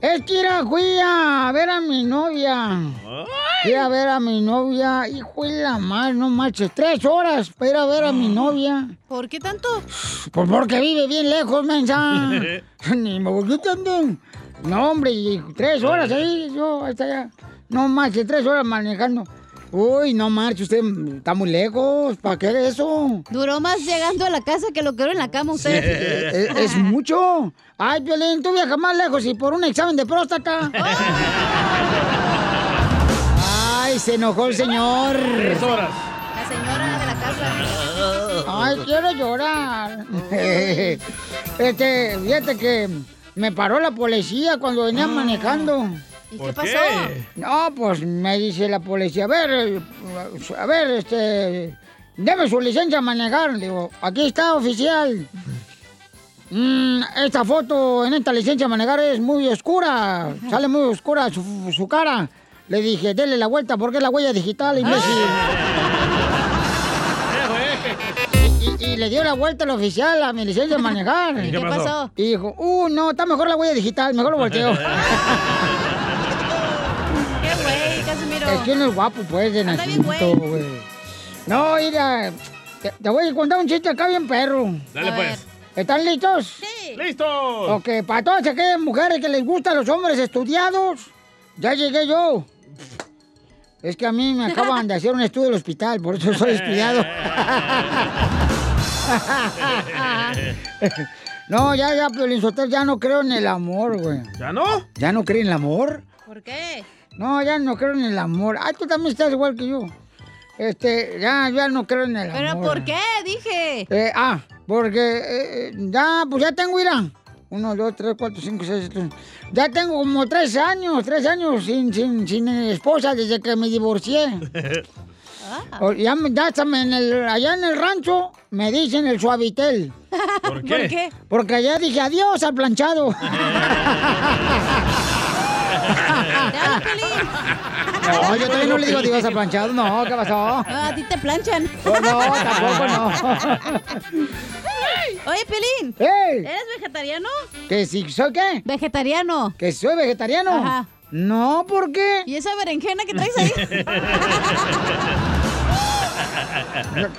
Es que era, fui a ver a mi novia. Fui a ver a mi novia. Hijo de la madre, no marches. Tres horas para ir a ver a mi novia. ¿Por qué tanto? Pues porque vive bien lejos, mensa. Ni me voy también. No, hombre, y tres horas ahí, yo hasta allá. No marches, tres horas manejando. Uy, no marche, usted está muy lejos. ¿Para qué eso? Duró más llegando a la casa que lo que era en la cama usted. Es, es mucho. Ay, Violín, tú viajas más lejos y por un examen de próstata. Ay, se enojó el señor. Tres horas. La señora de la casa. Ay, quiero llorar. Este, fíjate que me paró la policía cuando venía manejando. ¿Y ¿Por qué pasó? qué? No, pues me dice la policía, a ver, a ver, este, deme su licencia a manejar. Le digo, aquí está, oficial. Mm, esta foto en esta licencia a manejar es muy oscura, sale muy oscura su, su cara. Le dije, dele la vuelta porque es la huella digital, imbécil. Y, y le dio la vuelta al oficial a mi licencia de manejar. ¿Y qué pasó? Y dijo, uh, no, está mejor la huella digital, mejor lo volteo. Es que no es guapo, pues, de nacimiento, güey. No, mira, te, te voy a contar un chiste acá bien perro. Dale, A pues. ver. ¿Están listos? Sí. ¡Listos! Ok, para todas aquellas mujeres que les gustan los hombres estudiados, ya llegué yo. Es que a mí me acaban de hacer un estudio del hospital, por eso soy estudiado. No, ya, ya, Piolín Sotelo, ya no creo en el amor, güey. ¿Ya no? ¿Ya no creo en el amor? ¿Por qué? No, ya no creo en el amor. Ay, tú también estás igual que yo. Este, ya, ya no creo en el amor. ¿Pero por qué? Dije. Eh, ah, porque eh, ya, pues ya tengo, mira. Uno, dos, tres, cuatro, cinco, seis, siete. Ya tengo como tres años, tres años sin, sin, sin esposa desde que me divorcié. O- Ya, ya hasta en el- allá en el rancho me dicen el suavitel. ¿Por qué? ¿Por qué? Porque allá dije adiós al planchado. No, yo todavía no le digo adiós al planchado. No, ¿qué pasó? a ti te planchan. Oh, no, tampoco no. Oye, Pelín. ¡Ey! ¿Eres vegetariano? ¿Que si soy qué? Vegetariano. ¿Que soy vegetariano? Ajá. No, ¿por qué? ¿Y esa berenjena que traes ahí?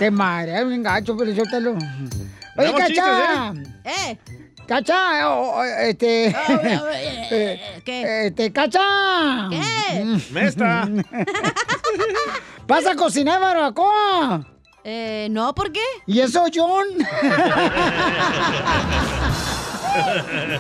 Madre, es un gacho, pero yo te lo. Oye, Cacha. ¿Eh? Cacha, o- este. eh, ¿Qué? Este, Cacha. ¿Qué? Mesta. ¿Vas a cocinar barbacoa? Eh, no, ¿por qué? ¿Y eso, John?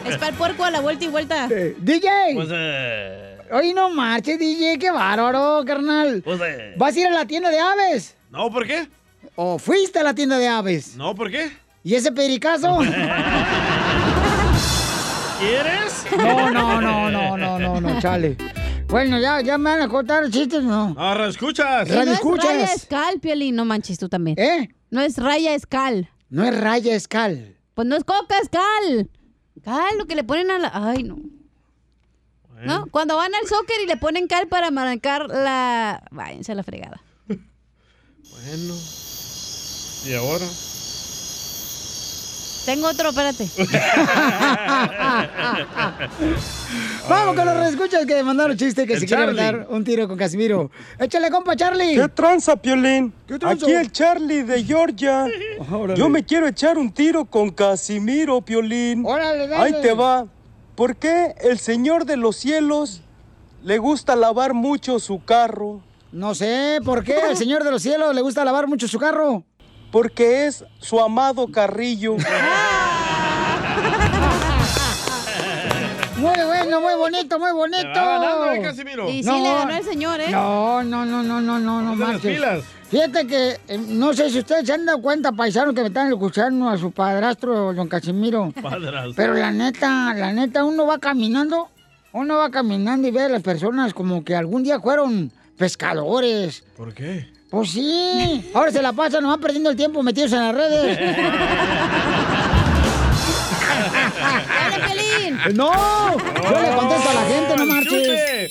Es para el puerco a la vuelta y vuelta. DJ. Pues, eh, Oye, no marches, DJ, qué bárbaro, carnal. pues, eh. ¿Vas a ir a la tienda de aves? No, ¿por qué? ¿O fuiste a la tienda de aves? No, ¿por qué? ¿Y ese pericazo? ¿Quieres? No, no, no, no, no, no, no, chale. Bueno, ya, ya me van a contar chistes, ¿no? Ahora escuchas. No es raya escal, Piolín. No manches tú también. ¿Eh? No es raya escal. No es raya escal. Pues no es coca escal. Cal, lo que le ponen a la... Ay, no. ¿No? Cuando van al soccer y le ponen cal para marcar la... Váyanse a la fregada. Bueno. ¿Y ahora? Tengo otro, espérate. Vamos con los escuchas que mandaron chiste que El se quiere Charlie. dar un tiro con Casimiro. Échale, compa, Charlie. ¿Qué tranza, Piolín? ¿Qué tranza? Aquí el Charlie de Georgia. Yo me quiero echar un tiro con Casimiro, Piolín. Órale, dale. Ahí te va. ¿Por qué el Señor de los cielos le gusta lavar mucho su carro? No sé, ¿por qué al Señor de los Cielos le gusta lavar mucho su carro? Porque es su amado carrillo. Muy bueno, muy bonito, muy bonito. Va ganando, ¿eh, Casimiro? Y sí le ganó el señor, ¿eh? No, no, no, no, no, no, no pilas. Fíjate que, eh, no sé si ustedes se han dado cuenta, paisanos, que me están escuchando a su padrastro, don Casimiro. Padrastro. Pero la neta, la neta, uno va caminando, uno va caminando y ve a las personas como que algún día fueron pescadores. ¿Por qué? Pues sí, ahora se la pasan nomás perdiendo el tiempo metidos en las redes. ¡Dale, Pelín! ¡No! Yo le contesto a la gente, no marches.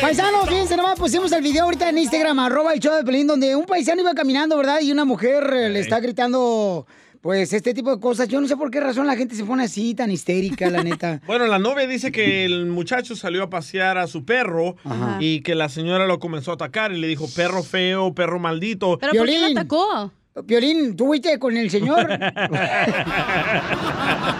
Paisanos, fíjense nomás, pusimos el video ahorita en Instagram, arroba el show de Pelín, donde un paisano iba caminando, ¿verdad? Y una mujer eh, le está gritando, pues este tipo de cosas, yo no sé por qué razón la gente se pone así, tan histérica, la neta. Bueno, la novia dice que el muchacho salió a pasear a su perro Ajá. y que la señora lo comenzó a atacar y le dijo perro feo, perro maldito. ¿Pero por qué lo atacó? Piolín, ¿tú fuiste con el señor?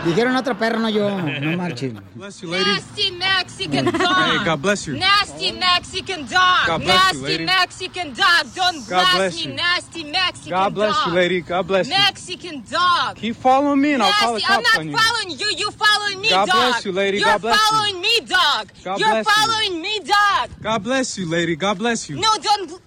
Dijeron otra perra, no yo. No marchen. Bless you, lady. Nasty Mexican dog. Hey, God bless you. Nasty Mexican dog. God bless you, nasty lady. Mexican dog. Don't God bless me. you. Nasty Mexican dog. God bless dog. you, lady. God bless you. Mexican dog. Keep following me and I'll call the Nasty. I'm cops not you. following you. You following me, God dog. bless you, lady. You're God bless you. following me, dog. God You're bless you. following me, dog. God bless you, lady. God bless you. No, don't.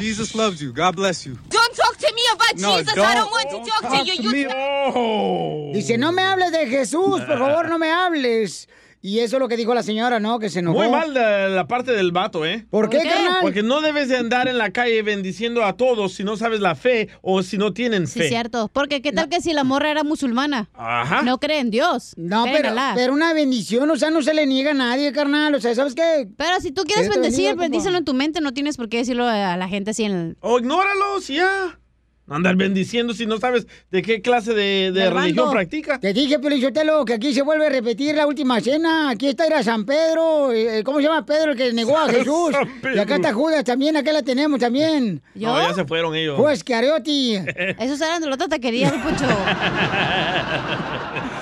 Jesus loves you. God bless you. Don't talk to me about No, Jesus. I don't- don't want to don't talk, talk to you. you. Dice, no me hables de Jesús, por favor, no me hables. Y eso es lo que dijo la señora, ¿no? Que se enojó. Muy mal de la parte del vato, ¿eh? ¿Por qué, ¿Por qué? carnal? Porque no debes de andar en la calle bendiciendo a todos si no sabes la fe o si no tienen Sí, fe. cierto. Porque qué tal que si la morra era musulmana. Ajá. No cree en Dios. No, pero, pero una bendición, o sea, no se le niega a nadie, carnal. O sea, ¿sabes qué? Pero si tú quieres bendecir, bendícelo en tu mente, no tienes por qué decirlo a la gente así en el... O ignóralo, si ya. Andar bendiciendo si no sabes de qué clase de, religión practica. Te dije, Pelichotelo, que aquí se vuelve a repetir la última cena. Aquí está ir a San Pedro. eh, ¿Cómo se llama Pedro el que negó a Jesús? Y acá está Judas también, acá la tenemos también. No, ya se fueron ellos. Pues, Cariotti. Esos eran de la otra taquería, Poncho.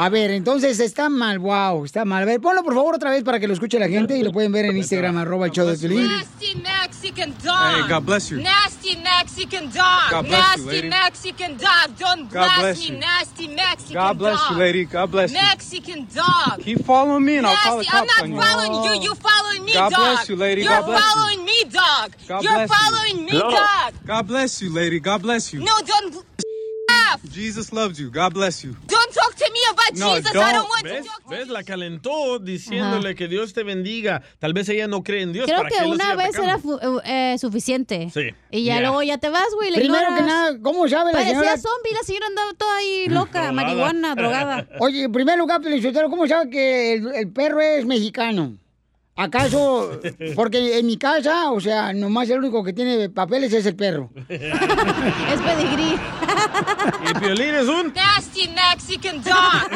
A ver, entonces está mal, wow, está mal. A ver, ponlo por favor otra vez para que lo escuche la gente y lo pueden ver en Instagram, arroba el show de Piolín. Nasty Mexican dog. Hey, God bless you. Nasty Mexican dog. God bless you, nasty lady. Mexican dog. Don't God blast bless me. you. Nasty Mexican God bless dog. you, lady. God bless you. Mexican dog. Keep following me and I'll call the Nasty. I'm cops not on you. following you. You following me, God dog. bless you, lady. You're God bless you. following me, dog. God You're bless you. following me, dog. God bless you, lady. God bless you. No, don't. Jesus loves you. God bless you. Don't talk to me about No, Jesus. I don't. don't want ¿Ves? to talk. ¿Ves? La calentó diciéndole que Dios te bendiga. Tal vez ella no cree en Dios. Creo ¿para que una vez atacando? era fu- eh, suficiente. Sí. Y ya Ya. luego ya te vas, güey. Primero ignoras. que nada, ¿cómo sabe la Parecía señora? zombie, la señora andaba toda ahí loca, Drogada. marihuana, drogada. Oye, en primer lugar, ¿cómo sabe que el, el perro es mexicano? ¿Acaso? Porque en mi casa, o sea, nomás el único que tiene papeles es el perro. es pedigrí. Y Piolín es un... Nasty Mexican dog.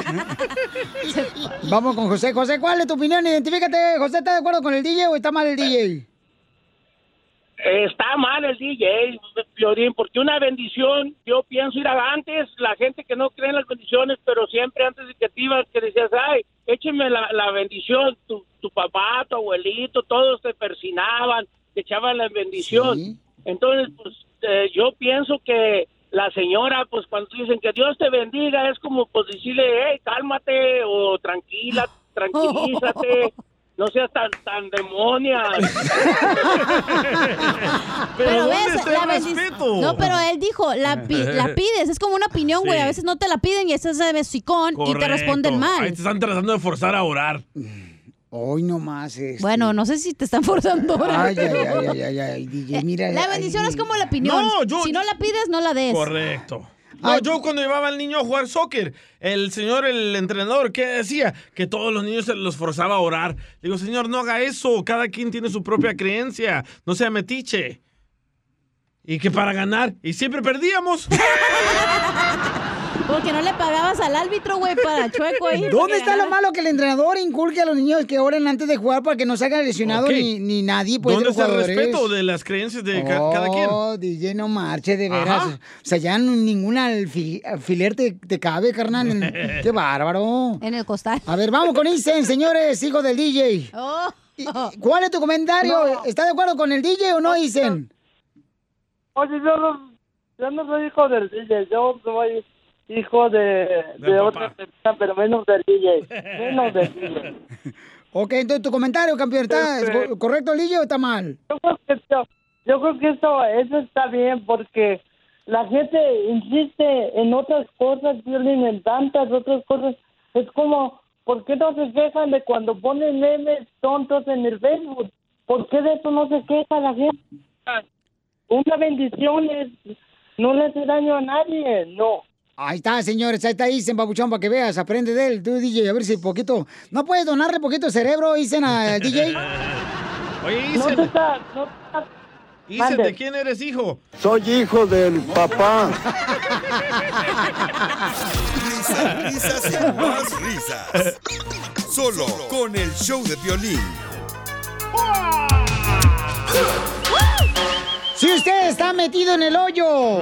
Vamos con José. José, ¿cuál es tu opinión? Identifícate. José, ¿está de acuerdo con el DJ o está mal el DJ? Está mal el DJ, Piorín, porque una bendición, yo pienso ir a antes, la gente que no cree en las bendiciones, pero siempre antes de que te ibas, que decías, ay, écheme la, la bendición, tu, tu papá, tu abuelito, todos te persinaban, te echaban la bendición. Entonces, pues eh, yo pienso que la señora, pues cuando dicen que Dios te bendiga, es como pues decirle, hey, cálmate o tranquila, tranquilízate. No seas tan, tan demonia. Pero, ves, la bendición. No, pero él dijo, la, pi- la pides, es como una opinión, güey. Sí. A veces no te la piden y estás de besicón y te responden Ahí mal. te están tratando de forzar a orar. Hoy nomás es. Bueno, no sé si te están forzando. Ay, ay, ay, ay, ay, ay, DJ, mira. La bendición ay. es como la opinión. No, yo- si no la pides, no la des. Correcto. No, yo cuando llevaba al niño a jugar soccer, el señor, el entrenador, ¿qué decía? Que todos los niños se los forzaba a orar. Digo, señor, no haga eso. Cada quien tiene su propia creencia. No sea metiche. Y que para ganar. Y siempre perdíamos. Porque no le pagabas al árbitro, güey, para chueco ahí. ¿Dónde está lo malo que el entrenador inculque a los niños que oren antes de jugar para que no se hagan lesionados ni, ni nadie? Pues, de ¿Dónde está el respeto de las creencias de ca- cada quien? Oh, DJ, no marche, de veras. Ajá. O sea, ya ningún alfi- alfiler te, te cabe, carnal. En- Qué bárbaro. En el costal. A ver, vamos con Isen, señores, hijo del DJ. Oh. ¿Cuál es tu comentario? ¿Está de acuerdo con el DJ o no, Isen? Oye, yo no, yo no soy hijo del DJ, yo soy hijo de, de otra persona, pero menos del DJ. Menos del DJ. Ok, entonces tu comentario, campeón, ¿está Este- co- correcto el DJ o está mal? Yo creo que esto, yo creo que eso, eso está bien porque la gente insiste en otras cosas, Violín, en tantas otras cosas. Es como, ¿por qué no se quejan de cuando ponen memes tontos en el Facebook? ¿Por qué de eso no se queja la gente? Una bendición es, no le hace daño a nadie, no. Ahí está, señores, ahí está Isen, babuchón, para que veas, aprende de él, tú, DJ, a ver si poquito... ¿No puedes donarle poquito cerebro, Isen, al DJ? Oye, Isen, está, no está- Dice, ¿de quién eres hijo? Soy hijo del papá. Risas, risas y más risas. Solo con el show de violín. Si usted está metido en el hoyo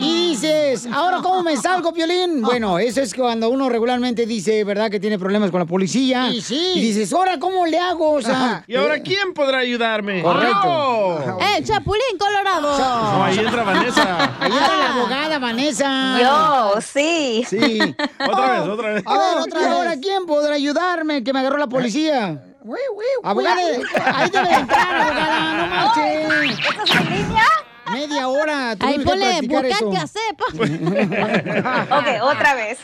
y dices, ¿ahora cómo me salgo, Piolín? Bueno, eso es cuando uno regularmente dice, ¿verdad? Que tiene problemas con la policía. Sí. Y dices, ¿ahora cómo le hago? O sea, ¿Y ahora quién podrá ayudarme? Correcto. ¡No! ¡Eh, Chapulín Colorado! No, ahí entra Vanessa. Ahí está la abogada Vanessa. Yo, sí. Sí. Otra vez, otra vez. A ver, otra vez. ¿Ahora quién podrá ayudarme? Que me agarró la policía. Abogada, ahí debe de entrar, abogada, no marches. ¿Estás en línea? Media hora. Ahí ponle practicar eso. bucaque a cepa. Ok, otra vez.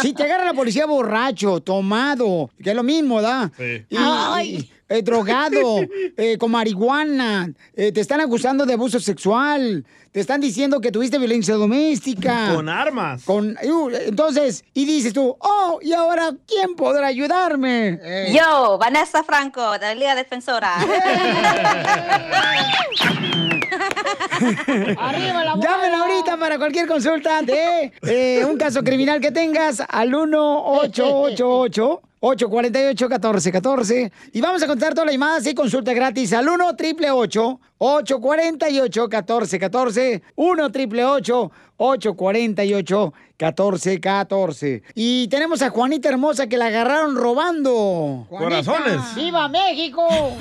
Si te agarra la policía borracho, tomado, que es lo mismo, ¿da? Sí. Y, y, eh, drogado, eh, con marihuana, eh, te están acusando de abuso sexual, te están diciendo que tuviste violencia doméstica. Con armas. Con, uh, entonces, y dices tú, oh, ¿y ahora quién podrá ayudarme? Eh, Yo, Vanessa Franco, de la Liga Defensora. Llamen ahorita para cualquier consulta de eh, un caso criminal que tengas al 1888 848-1414 y vamos a contar todas las llamadas y consulta gratis al 1 888 848-1414 1 888 848 1414 Y tenemos a Juanita Hermosa que la agarraron robando. Corazones. ¡Viva México!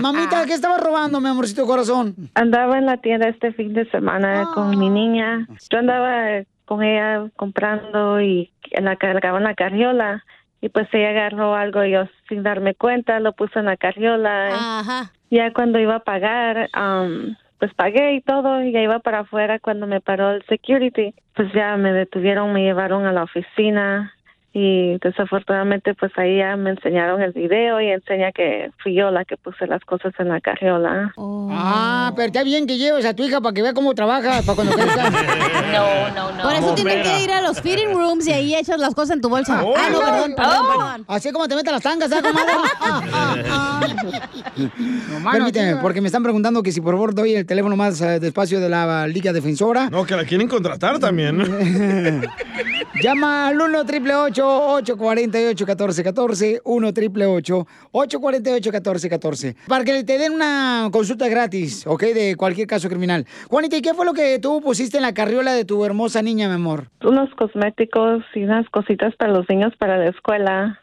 Mamita, ¿qué estaba robando, mi amorcito corazón? Andaba en la tienda este fin de semana con Ah. mi niña. Yo andaba con ella comprando y en la cargaba en la carriola y pues ella agarró algo y yo sin darme cuenta lo puse en la carriola. Ajá. Ya cuando iba a pagar, am, pues pagué y todo y ya iba para afuera cuando me paró el security. Pues ya me detuvieron, me llevaron a la oficina y desafortunadamente pues ahí ya me enseñaron el video y enseña que fui yo la que puse las cosas en la carriola. Ah, pero está bien que lleves a tu hija para que vea cómo trabajas, para cuando crezca. No, no, no. Por eso tienes que ir a los fitting rooms y ahí echas las cosas en tu bolsa. ah, no, perdón, perdón, Oh. perdón. Así como te meten las tangas, ¿sabes, comadre? Permíteme, porque me están preguntando que si por favor doy el teléfono más eh, despacio de la Liga Defensora. No, que la quieren contratar también. Llama al 1 888 848 1414 1 888 848 1414 Para que te den una consulta gratis, ¿ok? De cualquier caso criminal. Juanita, ¿y qué fue lo que tú pusiste en la carriola de tu hermosa niña, mi amor? unos cosméticos y unas cositas para los niños para la escuela.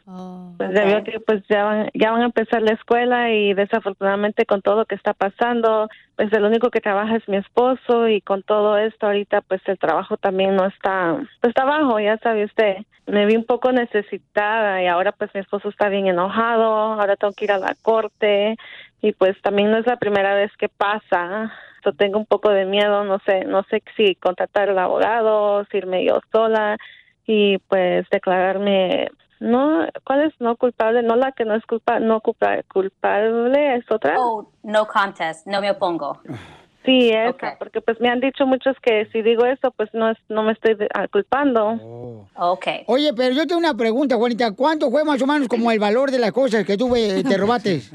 pues ya veo que pues ya van, ya van a empezar la escuela y desafortunadamente con todo lo que está pasando, pues el único que trabaja es mi esposo y con todo esto ahorita pues el trabajo también no está, pues está bajo, ya sabe usted. Me vi un poco necesitada y ahora pues mi esposo está bien enojado, ahora tengo que ir a la corte y pues también no es la primera vez que pasa. So, tengo un poco de miedo, no sé, no sé si contratar al abogado, si irme yo sola y pues declararme no, ¿cuál es no culpable? No la que no es culpa, no culpa, culpable es otra. Oh, no contest, no me opongo. Sí, esa, porque pues me han dicho muchos que si digo eso, pues no es, no me estoy ah, culpando. Ok. Oye, pero yo tengo una pregunta, Juanita. ¿Cuánto fue más o menos como el valor de las cosas que tú eh, te robaste?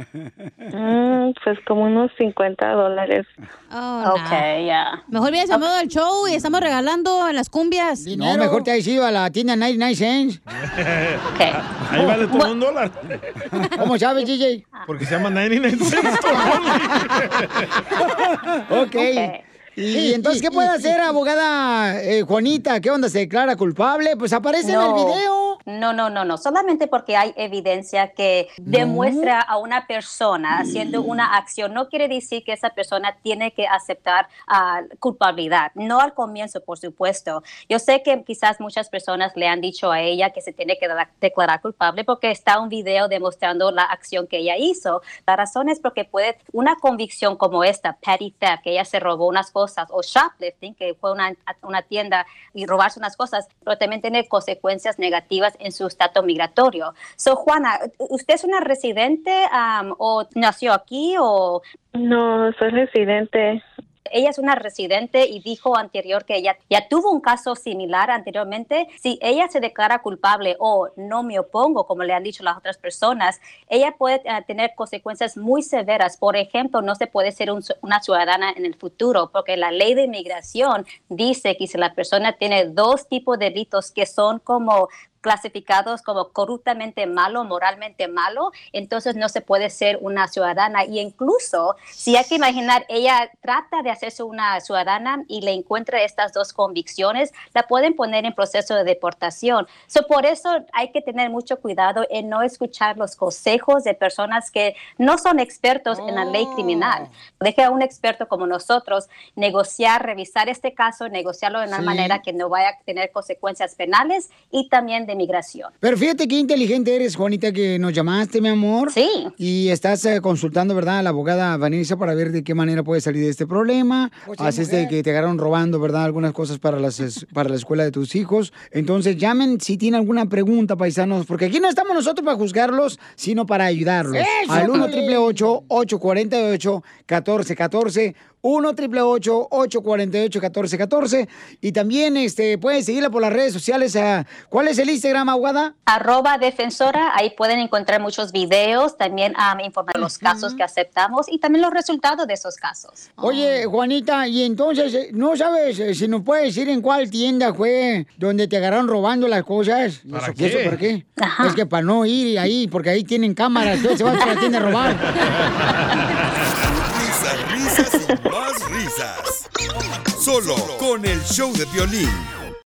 Mm, pues como unos 50 dólares. Oh, Ok, ya. Mejor hubieras llamado al show y estamos regalando en las cumbias. No, mejor te has ido a la tienda 99 cents. Ahí vale todo un dólar. ¿Cómo sabes, DJ? Porque se llama 99 cents. Ok. Y entonces, ¿qué puede hacer, abogada eh, Juanita? ¿Qué onda? ¿Se declara culpable? Pues aparece en el video. No, no, no, no. Solamente porque hay evidencia que demuestra a una persona haciendo una acción, no quiere decir que esa persona tiene que aceptar ah, culpabilidad. No al comienzo, por supuesto. Yo sé que quizás muchas personas le han dicho a ella que se tiene que declarar culpable porque está un video demostrando la acción que ella hizo. La razón es porque puede una convicción como esta, petty theft, que ella se robó unas cosas, o shoplifting, que fue una, a una tienda y robarse unas cosas, pero también tiene consecuencias negativas en su estatus migratorio. So, Juana, ¿usted es una residente am, o nació aquí o...? No, soy residente. Ella es una residente y dijo anterior que ella ya tuvo un caso similar anteriormente. Si ella se declara culpable o no me opongo, como le han dicho las otras personas, ella puede eh, tener consecuencias muy severas. Por ejemplo, no se puede ser un- una ciudadana en el futuro porque la ley de inmigración dice que si la persona tiene dos tipos de delitos que son como clasificados como corruptamente malo, moralmente malo, entonces no se puede ser una ciudadana. Y incluso, si hay que imaginar, ella trata de hacerse una ciudadana y le encuentra estas dos convicciones, la pueden poner en proceso de deportación. So, por eso hay que tener mucho cuidado en no escuchar los consejos de personas que no son expertos en la ley criminal. Deje a un experto como nosotros negociar, revisar este caso, negociarlo de una Sí. manera que no vaya a tener consecuencias penales y también de migración. Pero fíjate qué inteligente eres, Juanita, que nos llamaste, mi amor. Sí. Y estás eh, consultando, ¿verdad?, a la abogada Vanessa para ver de qué manera puede salir de este problema. Pues sí, Así es de que te agarraron robando, ¿verdad?, algunas cosas para, las, para la escuela de tus hijos. Entonces, llamen si tienen alguna pregunta, paisanos, porque aquí no estamos nosotros para juzgarlos, sino para ayudarlos. ¡Eso, Al 1 Piolín! 888 1414 1 888 848 1414 Y también este, puedes seguirla por las redes sociales. ah, ¿Cuál es el Instagram, abogada? Arroba defensora, ahí pueden encontrar muchos videos, también um, informar los casos que aceptamos y también los resultados de esos casos. Oye, Juanita, y entonces, eh, ¿no sabes eh, si nos puedes decir en cuál tienda fue donde te agarraron robando las cosas? ¿Y ¿Para eso, qué? ¿y eso para qué? Es que para no ir ahí, porque ahí tienen cámaras, entonces se van a la tienda a robar. Más risas. Solo con el show de violín.